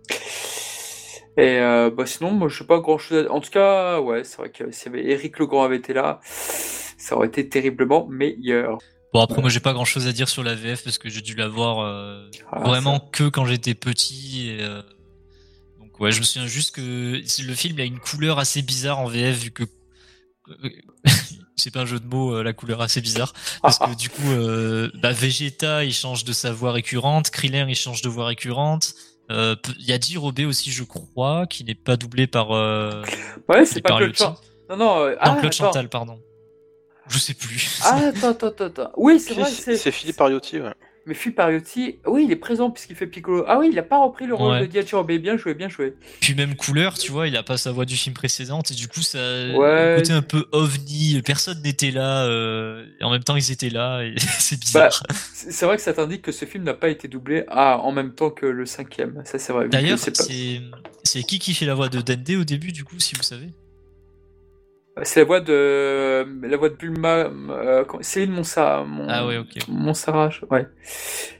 Et euh, bah sinon, moi je sais pas grand chose. À... En tout cas, ouais, c'est vrai que avait Eric Legrand avait été là, ça aurait été terriblement meilleur.
Bon après moi j'ai pas grand chose à dire sur la VF parce que j'ai dû la voir euh,
Ah,
vraiment que quand j'étais petit. Et, euh, Donc ouais, je me souviens juste que si le film il a une couleur assez bizarre en VF vu que <laughs> c'est pas un jeu de mots euh, la couleur assez bizarre parce que du coup euh, bah, Vegeta il change de sa voix récurrente, Krillin il change de voix récurrente. Euh, Il y a Jirobé aussi je crois qui n'est pas doublé par euh,
Ouais, c'est pas
par
Claude. Chantal. Non, non, euh,
Non,
ah,
Claude
attends.
Chantal pardon. Je sais plus.
Ah, attends, attends, attends. Oui, c'est vrai,
C'est,
c'est.
c'est Philippe Ariotti, ouais.
Mais Phil Pariotti, oui, il est présent puisqu'il fait Piccolo. Ah oui, il a pas repris le rôle
Ouais.
de Diachirobé. Bien joué, bien joué.
Puis même couleur, tu vois, il a pas sa voix du film précédente et du coup ça
Ouais.
un côté un peu ovni, personne n'était là euh, et en même temps ils étaient là <laughs> c'est bizarre.
C'est c'est vrai que ça t'indique que ce film n'a pas été doublé ah, en même temps que le cinquième. Ça, c'est vrai.
D'ailleurs,
c'est pas-
c'est c'est qui qui fait la voix de Dende au début du coup si vous savez?
C'est la voix de la voix de Bulma, euh, Céline Monsara. Mon...
Ah ouais, ok.
Monsara, je- ouais.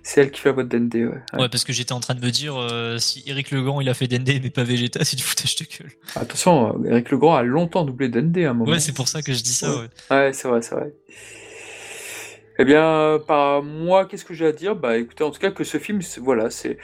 C'est elle qui fait la voix de Dende. Ouais. Ouais.
Ouais, parce que j'étais en train de me dire euh, si Eric Legrand il a fait Dende mais pas Vegeta, <laughs> c'est du foutage de gueule.
Attention, Eric Legrand a longtemps doublé Dende à un moment.
Ouais, c'est pour ça que je dis ça.
Ouais.
Ouais,
c'est vrai, c'est vrai. Eh bien, euh, par moi, qu'est-ce que j'ai à dire? Bah, écoutez, en tout cas, que ce film, voilà, c'est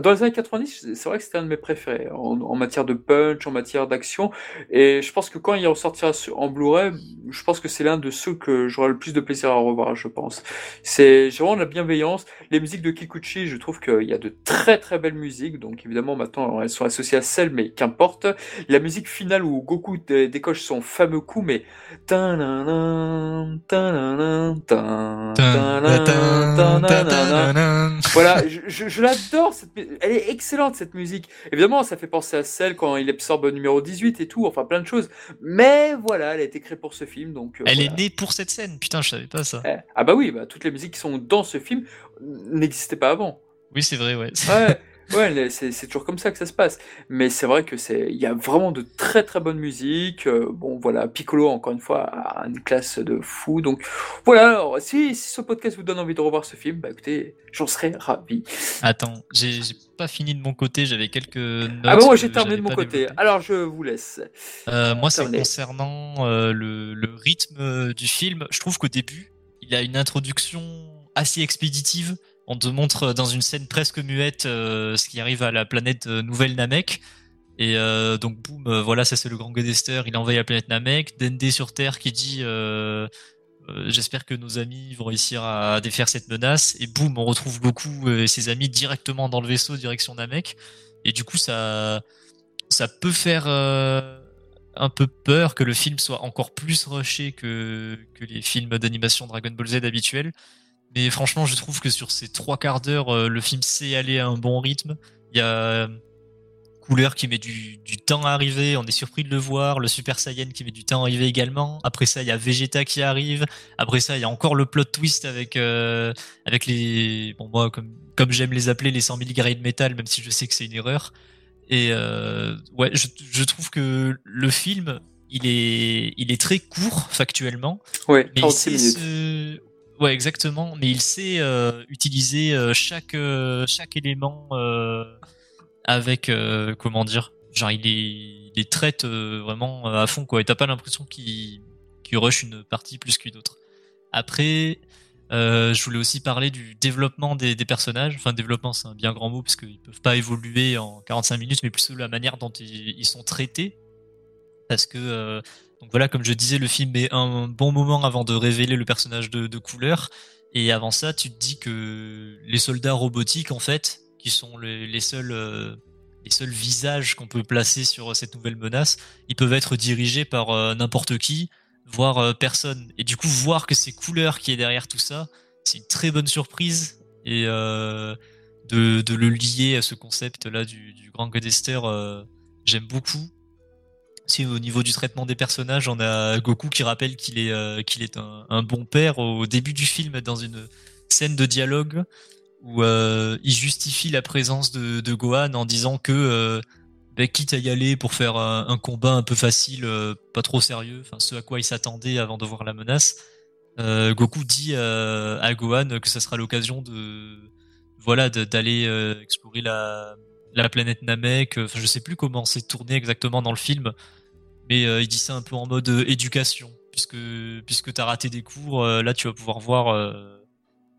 dans les années 90, c'est vrai que c'était un de mes préférés en, matière de punch, en matière d'action, et je pense que quand il ressortira en Blu-ray, je pense que c'est l'un de ceux que j'aurai le plus de plaisir à revoir, je pense. C'est vraiment de la bienveillance. Les musiques de Kikuchi, je trouve qu'il y a de très très belles musiques, donc évidemment maintenant elles sont associées à celles, mais qu'importe. La musique finale où Goku dé- décoche son fameux coup, mais. Voilà, je, l'adore, elle est excellente cette musique. Évidemment, ça fait penser à celle quand il absorbe numéro 18 et tout, enfin plein de choses. Mais voilà, elle a été créée pour ce film, donc. euh,
Elle est née pour cette scène, putain, je savais pas ça.
Eh, Ah bah oui, bah, toutes les musiques qui sont dans ce film n'existaient pas avant.
Oui, c'est vrai, ouais.
Ouais, ouais, c'est toujours comme ça que ça se passe. Mais c'est vrai que c'est, il y a vraiment de très très bonnes musiques. Euh, bon, voilà, Piccolo encore une fois a une classe de fou. Donc voilà. Alors, si, si ce podcast vous donne envie de revoir ce film, bah écoutez, j'en serais ravi.
Attends, j'ai pas fini de mon côté, j'avais quelques notes.
ah bah moi j'ai terminé de mon côté. Alors je vous laisse.
Euh, moi, c'est concernant euh, le, le rythme du film. Je trouve qu'au début, il a une introduction assez expéditive. On te montre euh, dans une scène presque muette euh, ce qui arrive à la planète euh, Nouvelle Namek. Et donc, boum, voilà, ça c'est le grand Godester, il envahit la planète Namek. Dende sur Terre qui dit J'espère que nos amis vont réussir à défaire cette menace. Et boum, on retrouve Goku et ses amis directement dans le vaisseau, direction Namek. Et du coup, ça, peut faire un peu peur que le film soit encore plus rushé que, que les films d'animation Dragon Ball Z habituels. Mais franchement, je trouve que sur ces trois quarts d'heure, euh, le film sait aller à un bon rythme. Il y a euh, Couleur qui met du, du temps à arriver, on est surpris de le voir. Le Super Saiyan qui met du temps à arriver également. Après ça, il y a Vegeta qui arrive. Après ça, il y a encore le plot twist avec euh, avec les bon moi comme comme j'aime les appeler les 100 000 grains de métal, même si je sais que c'est une erreur. Et euh, ouais, je, je, trouve que le film, il est, il est très court factuellement.
Ouais,
mais. Ouais, exactement. Mais il sait euh, utiliser euh, chaque euh, chaque élément avec comment dire. Genre, il les, il traite vraiment à fond quoi. Et t'as pas l'impression qu'il rush une partie plus qu'une autre. Après, je voulais aussi parler du développement des, des personnages. Enfin, développement, c'est un bien grand mot parce qu'ils peuvent pas évoluer en 45 minutes, mais plutôt la manière dont ils, sont traités. Parce que donc voilà, comme je disais, le film met un bon moment avant de révéler le personnage de, couleur. Et avant ça, tu te dis que les soldats robotiques, en fait, qui sont les, seuls, euh, les seuls visages qu'on peut placer sur cette nouvelle menace, ils peuvent être dirigés par euh, n'importe qui, voire euh, personne. Et du coup, voir que c'est couleur qui est derrière tout ça, c'est une très bonne surprise. Et de, de, le lier à ce concept-là du, du grand Godester, j'aime beaucoup. Au niveau du traitement des personnages, on a Goku qui rappelle qu'il est euh, qu'il est un, bon père au début du film dans une scène de dialogue où euh, il justifie la présence de, Gohan en disant que euh, bah, quitte à y aller pour faire un, combat un peu facile, pas trop sérieux, enfin ce à quoi il s'attendait avant de voir la menace, Goku dit à Gohan que ça sera l'occasion de voilà d'aller explorer la la planète Namek. Enfin, je sais plus comment c'est tourné exactement dans le film, mais euh, il dit ça un peu en mode euh, éducation, puisque puisque t'as raté des cours, euh, là tu vas pouvoir voir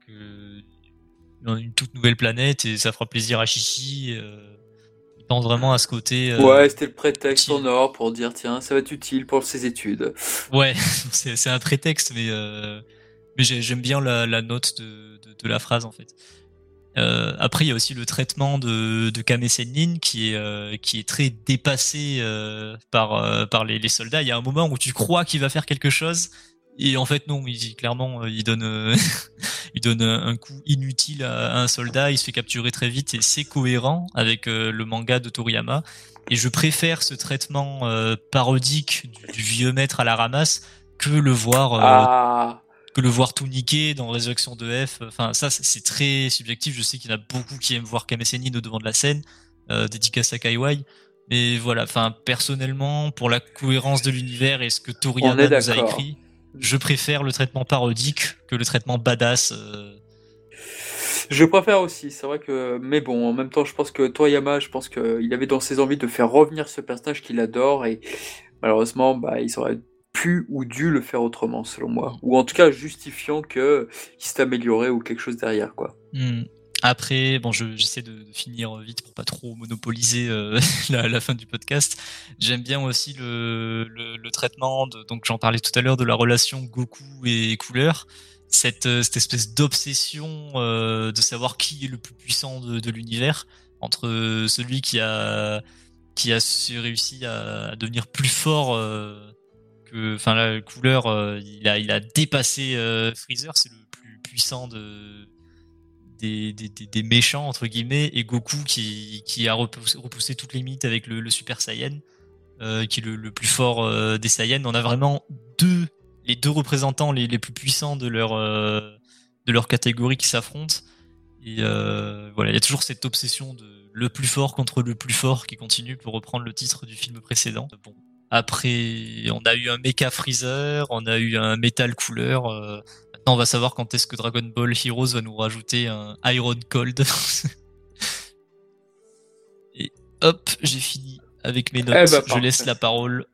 que une toute nouvelle planète et ça fera plaisir à Chichi. il pense vraiment à ce côté.
ouais, c'était le prétexte sonore pour dire tiens, ça va être utile pour ses études.
Ouais, <laughs> c'est un prétexte, mais mais j'aime bien la, la note de, de, de, la phrase en fait. Euh, après, il y a aussi le traitement de, de Kame Sennin qui est euh, qui est très dépassé euh, par euh, par les, les, soldats. Il y a un moment où tu crois qu'il va faire quelque chose et en fait non. Il clairement il donne <laughs> il donne un coup inutile à, un soldat. Il se fait capturer très vite et c'est cohérent avec le manga de Toriyama. Et je préfère ce traitement parodique du, du, vieux maître à la ramasse que le voir
ah
que le voir tout niquer dans Résurrection de F. Enfin, ça, c'est très subjectif. Je sais qu'il y en a beaucoup qui aiment voir Kame au devant de la scène, euh, dédicace à Kaiwai. Mais voilà, enfin, personnellement, pour la cohérence de l'univers et ce que Toriyama nous a écrit, je préfère le traitement parodique que le traitement badass. Euh.
Je préfère aussi, c'est vrai que, mais bon, en même temps, je pense que Toriyama, je pense qu'il avait dans ses envies de faire revenir ce personnage qu'il adore et malheureusement, bah, il serait pu ou dû le faire autrement, selon moi. Ou en tout cas, justifiant que il s'est amélioré ou quelque chose derrière, quoi.
Hmm. Après, bon, j'essaie de, finir vite pour pas trop monopoliser euh, <laughs> la, fin du podcast. J'aime bien aussi le, le, traitement, de, donc j'en parlais tout à l'heure, de la relation Goku et Couleur. Cette, euh, cette espèce d'obsession euh, de savoir qui est le plus puissant de, de l'univers entre celui qui a qui a réussi à devenir plus fort enfin la couleur, euh, il a il a dépassé euh, Freezer, c'est le plus puissant de des, des, des, méchants entre guillemets et Goku qui, qui a repoussé, toutes les limites avec le, Super Saiyan euh, qui est le, plus fort des Saiyans. On a vraiment deux les deux représentants les, plus puissants de leur de leur catégorie qui s'affrontent. Et voilà il y a toujours cette obsession de le plus fort contre le plus fort qui continue pour reprendre le titre du film précédent après, on a eu un Mecha Freezer, on a eu un Metal Cooler. Euh, maintenant, on va savoir quand est-ce que Dragon Ball Heroes va nous rajouter un Iron Cold. <laughs> Et hop, j'ai fini avec mes notes. Eh ben, je laisse la parole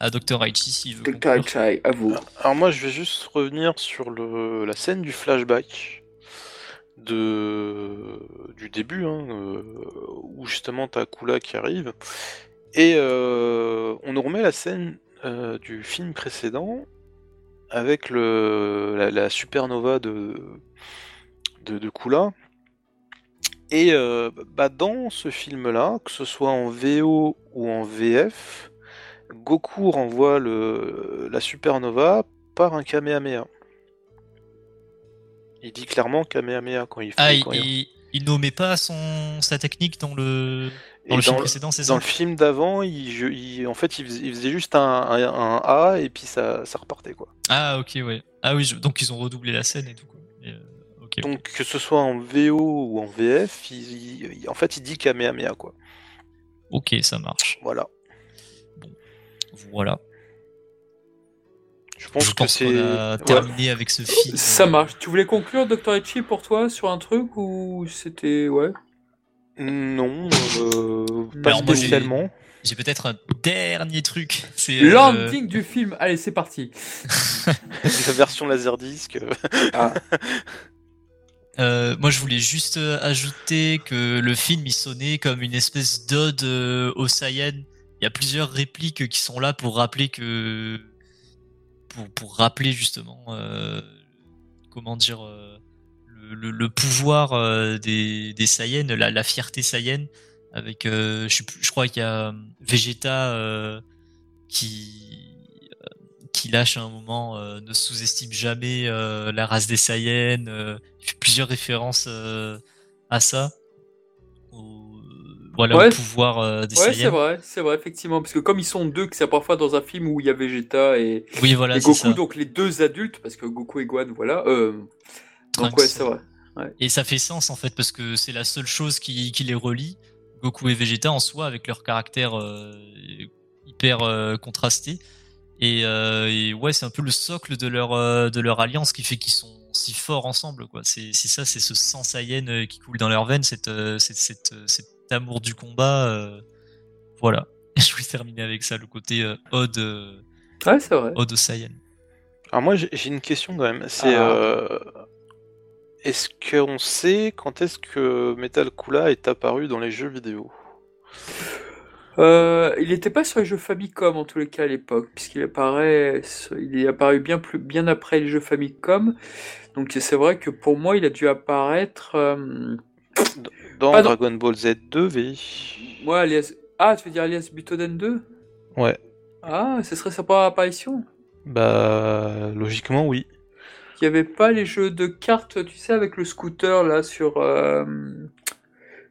à Dr. Aichi s'il veut.
Dr. Aichi, à vous.
Alors moi, je vais juste revenir sur le, la scène du flashback de du début, hein, euh, où justement t'as Kula qui arrive et euh, on nous remet la scène euh, du film précédent avec le, la, supernova de, de, de Kula. Et euh, bah dans ce film-là, que ce soit en VO ou en VF, Goku renvoie le, la supernova par un Kamehameha. Il dit clairement Kamehameha quand il fait.
Ah, il, il, nommait pas son, sa technique dans le. Dans le film précédent, c'est ça
Dans le film d'avant, il, en fait, il faisait, juste un, A et puis ça, ça repartait quoi.
Ah ok ouais. Ah oui, donc ils ont redoublé la scène et tout quoi. Euh,
donc que ce soit en VO ou en VF, en fait, il dit Kamehameha quoi.
Ok, ça marche.
Voilà.
Voilà.
Je pense,
Je
que c'est.
a terminé avec ce film.
Ça marche. Tu voulais conclure, Dr. Etchi, pour toi, sur un truc ou c'était. Ouais.
Non, euh, pas
Alors moi, j'ai-
spécialement.
J'ai peut-être un dernier truc. C'est euh,
Landing du film. Allez, c'est parti. <laughs>
La version laserdisc.
Ah.
Euh, moi, je voulais juste ajouter que le film il sonnait comme une espèce d'ode euh, au Saiyan. Il y a plusieurs répliques qui sont là pour rappeler que pour, pour rappeler justement euh, comment dire euh, le, le- le pouvoir euh, des, des Saiyans, la, la fierté Saiyan. Avec, euh, je, sais plus- je crois qu'il y a euh, Vegeta qui qui lâche à un moment ne sous-estime jamais la race des Saiyans. il fait plusieurs références à ça. Au, voilà,
Ouais.
au pouvoir euh, des
Ouais, c'est vrai, c'est vrai, effectivement. Parce que comme ils sont deux, que c'est parfois dans un film où il y a Vegeta et,
Oui, voilà,
et
c'est
Goku,
ça.
donc les deux adultes, parce que Goku et Gohan, voilà. Euh, donc
Trunks.
ouais, c'est vrai.
Et ça fait sens en fait parce que c'est la seule chose qui, qui les relie. Goku et Vegeta en soi avec leur caractère euh, hyper euh, contrasté. Et, euh, et ouais, c'est un peu le socle de leur euh, de leur alliance qui fait qu'ils sont si forts ensemble quoi. C'est c'est ça, c'est ce sang Saiyan qui coule dans leurs veines, cette, cette, cette, cet amour du combat. euh, voilà. <laughs> Je voulais terminer avec ça, le côté euh, ode euh,
Ouais, c'est vrai.
ode au Saiyan.
Alors moi j'ai j'ai une question quand même. C'est
Ah.
Est-ce qu'on sait quand est-ce que Metal Kula est apparu dans les jeux vidéo?
Euh, il n'était pas sur les jeux Famicom en tous les cas à l'époque, puisqu'il apparaît, il est apparu bien plus, bien après les jeux Famicom. Donc c'est vrai que pour moi, il a dû apparaître. Euh,
Dans Dragon Ball Z 2V.
moi, alias. Ah, tu veux dire alias Butoden 2
Ouais.
Ah, ce serait sa première apparition?
Bah logiquement oui.
Il n'y avait pas les jeux de cartes, tu sais, avec le scooter là sur. euh,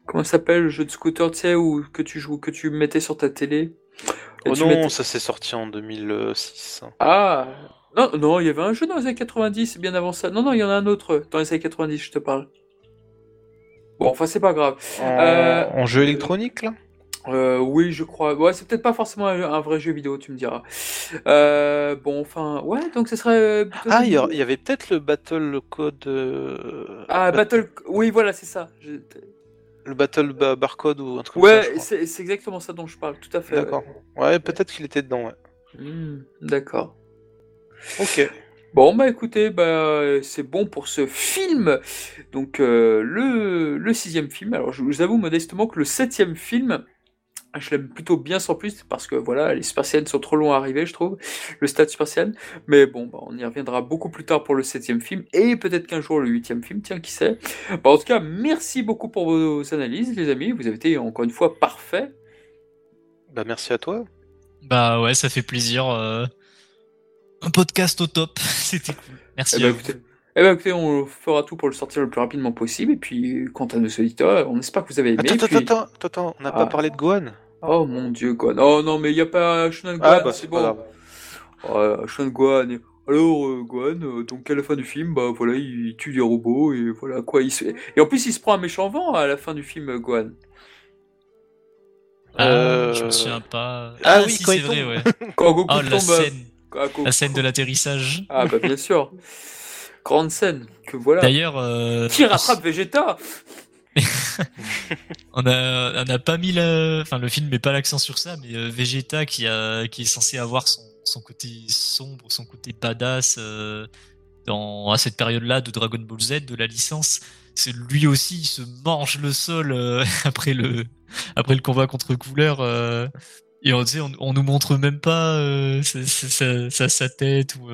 comment ça s'appelle le jeu de scooter, tu sais, où, que tu joues, que tu mettais sur ta télé?
Oh non,
mettais-
ça s'est sorti en 2006.
Ah Non, non, il y avait un jeu dans les années 90, bien avant ça. Non, non, il y en a un autre dans les années 90, je te parle. Bon, enfin, c'est pas grave.
En,
Euh,
en jeu électronique là?
Euh, oui, je crois. Ouais, c'est peut-être pas forcément un, un vrai jeu vidéo, tu me diras. Euh, bon, enfin, ouais, donc ce serait. euh,
Ah, il y, avait peut-être le Battle Code. euh,
Ah,
Bat-
Battle. Oui, voilà, c'est ça. Je-
Le Battle ba- Barcode ou un truc comme ça.
Ouais, c'est exactement ça dont je parle, tout à fait. ouais.
D'accord. Ouais, peut-être qu'il était dedans, ouais.
Hmm, D'accord.
Ok.
Bon, bah écoutez, bah, c'est bon pour ce film. Donc, le, le sixième film. Alors, je vous avoue modestement que le septième film, je l'aime plutôt bien sans plus, parce que voilà, les Super Saiyans sont trop longs à arriver, je trouve, le stade Super Saiyan. Mais bon, bah, on y reviendra beaucoup plus tard pour le septième film, et peut-être qu'un jour le huitième film, tiens, qui sait. Bah, en tout cas, merci beaucoup pour vos analyses, les amis. Vous avez été encore une fois parfaits.
Bah, merci à toi.
Bah ouais, ça fait plaisir. euh, Un podcast au top, <laughs> c'était cool. Merci.
Eh ben,
à vous.
écoutez, eh ben, écoutez, on fera tout pour le sortir le plus rapidement possible. Et puis, quant à nos auditeurs, on espère que vous avez aimé.
Attends,
puis-
attends, attends, attends, on n'a
Ah.
pas parlé de Gohan
Oh mon dieu, Gohan. Oh non, mais il n'y a pas Shonen Gohan,
Ah, bah,
c'est bon. Ouais, Shonen Gohan. et- Alors, euh, Gohan, euh, donc à la fin du film, bah voilà, il tue des robots et voilà quoi. Il se... Et en plus, il se prend un méchant vent à la fin du film, euh, Gohan.
Ah,
Euh,
je me souviens pas.
Ah oui,
si,
quand
c'est vrai, ouais. <laughs>
Quand Goku
Oh,
tombe.
la
euh,
scène,
à Goku-
la scène de l'atterrissage.
Ah bah bien sûr. Grande scène. Que voilà.
D'ailleurs, euh,
Qui rattrape Vegeta? <laughs>
on a, on a pas mis le, enfin le film met pas l'accent sur ça, mais euh, Vegeta qui a, qui est censé avoir son, son côté sombre, son côté badass euh, dans à cette période-là de Dragon Ball Z de la licence, c'est lui aussi il se mange le sol euh, <laughs> après le, après le combat contre Couleur. euh, et on, on, on nous montre même pas euh, sa, sa- sa- tête ou.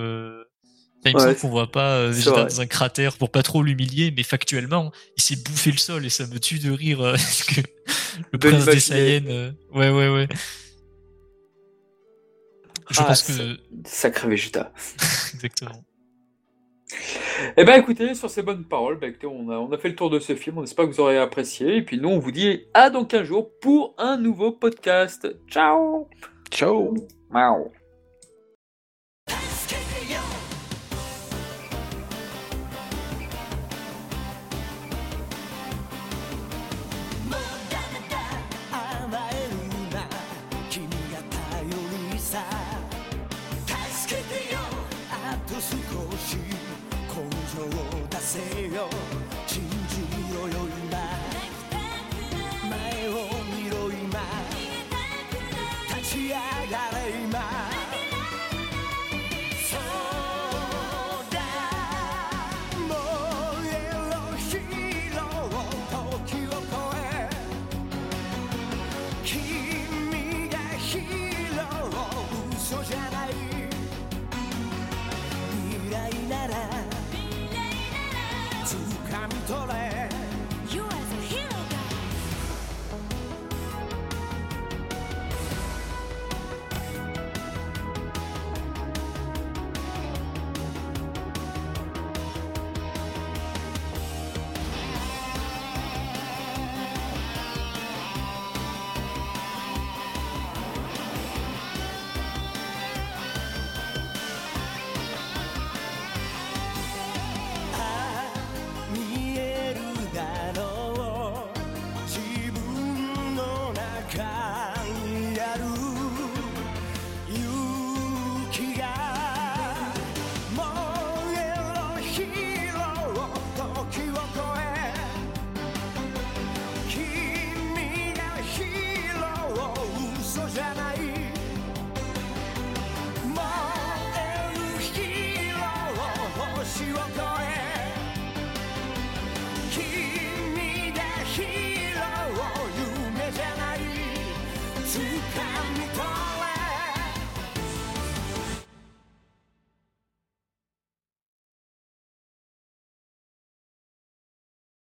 Euh... il me
Ouais,
semble qu'on voit pas euh, Vegeta
vrai.
dans un cratère pour pas trop l'humilier, mais factuellement, il s'est bouffé le sol et ça me tue de rire euh, <laughs> parce que le
De
prince des. Saiyans. euh, ouais, ouais, ouais. Je
Ah,
pense que.
Sacré Vegeta. <laughs>
Exactement.
Eh ben écoutez, sur ces bonnes paroles, écoutez, on, a, on a fait le tour de ce film, on espère que vous aurez apprécié, et puis nous on vous dit à dans 15 jours pour un nouveau podcast. Ciao
Ciao
Miaou.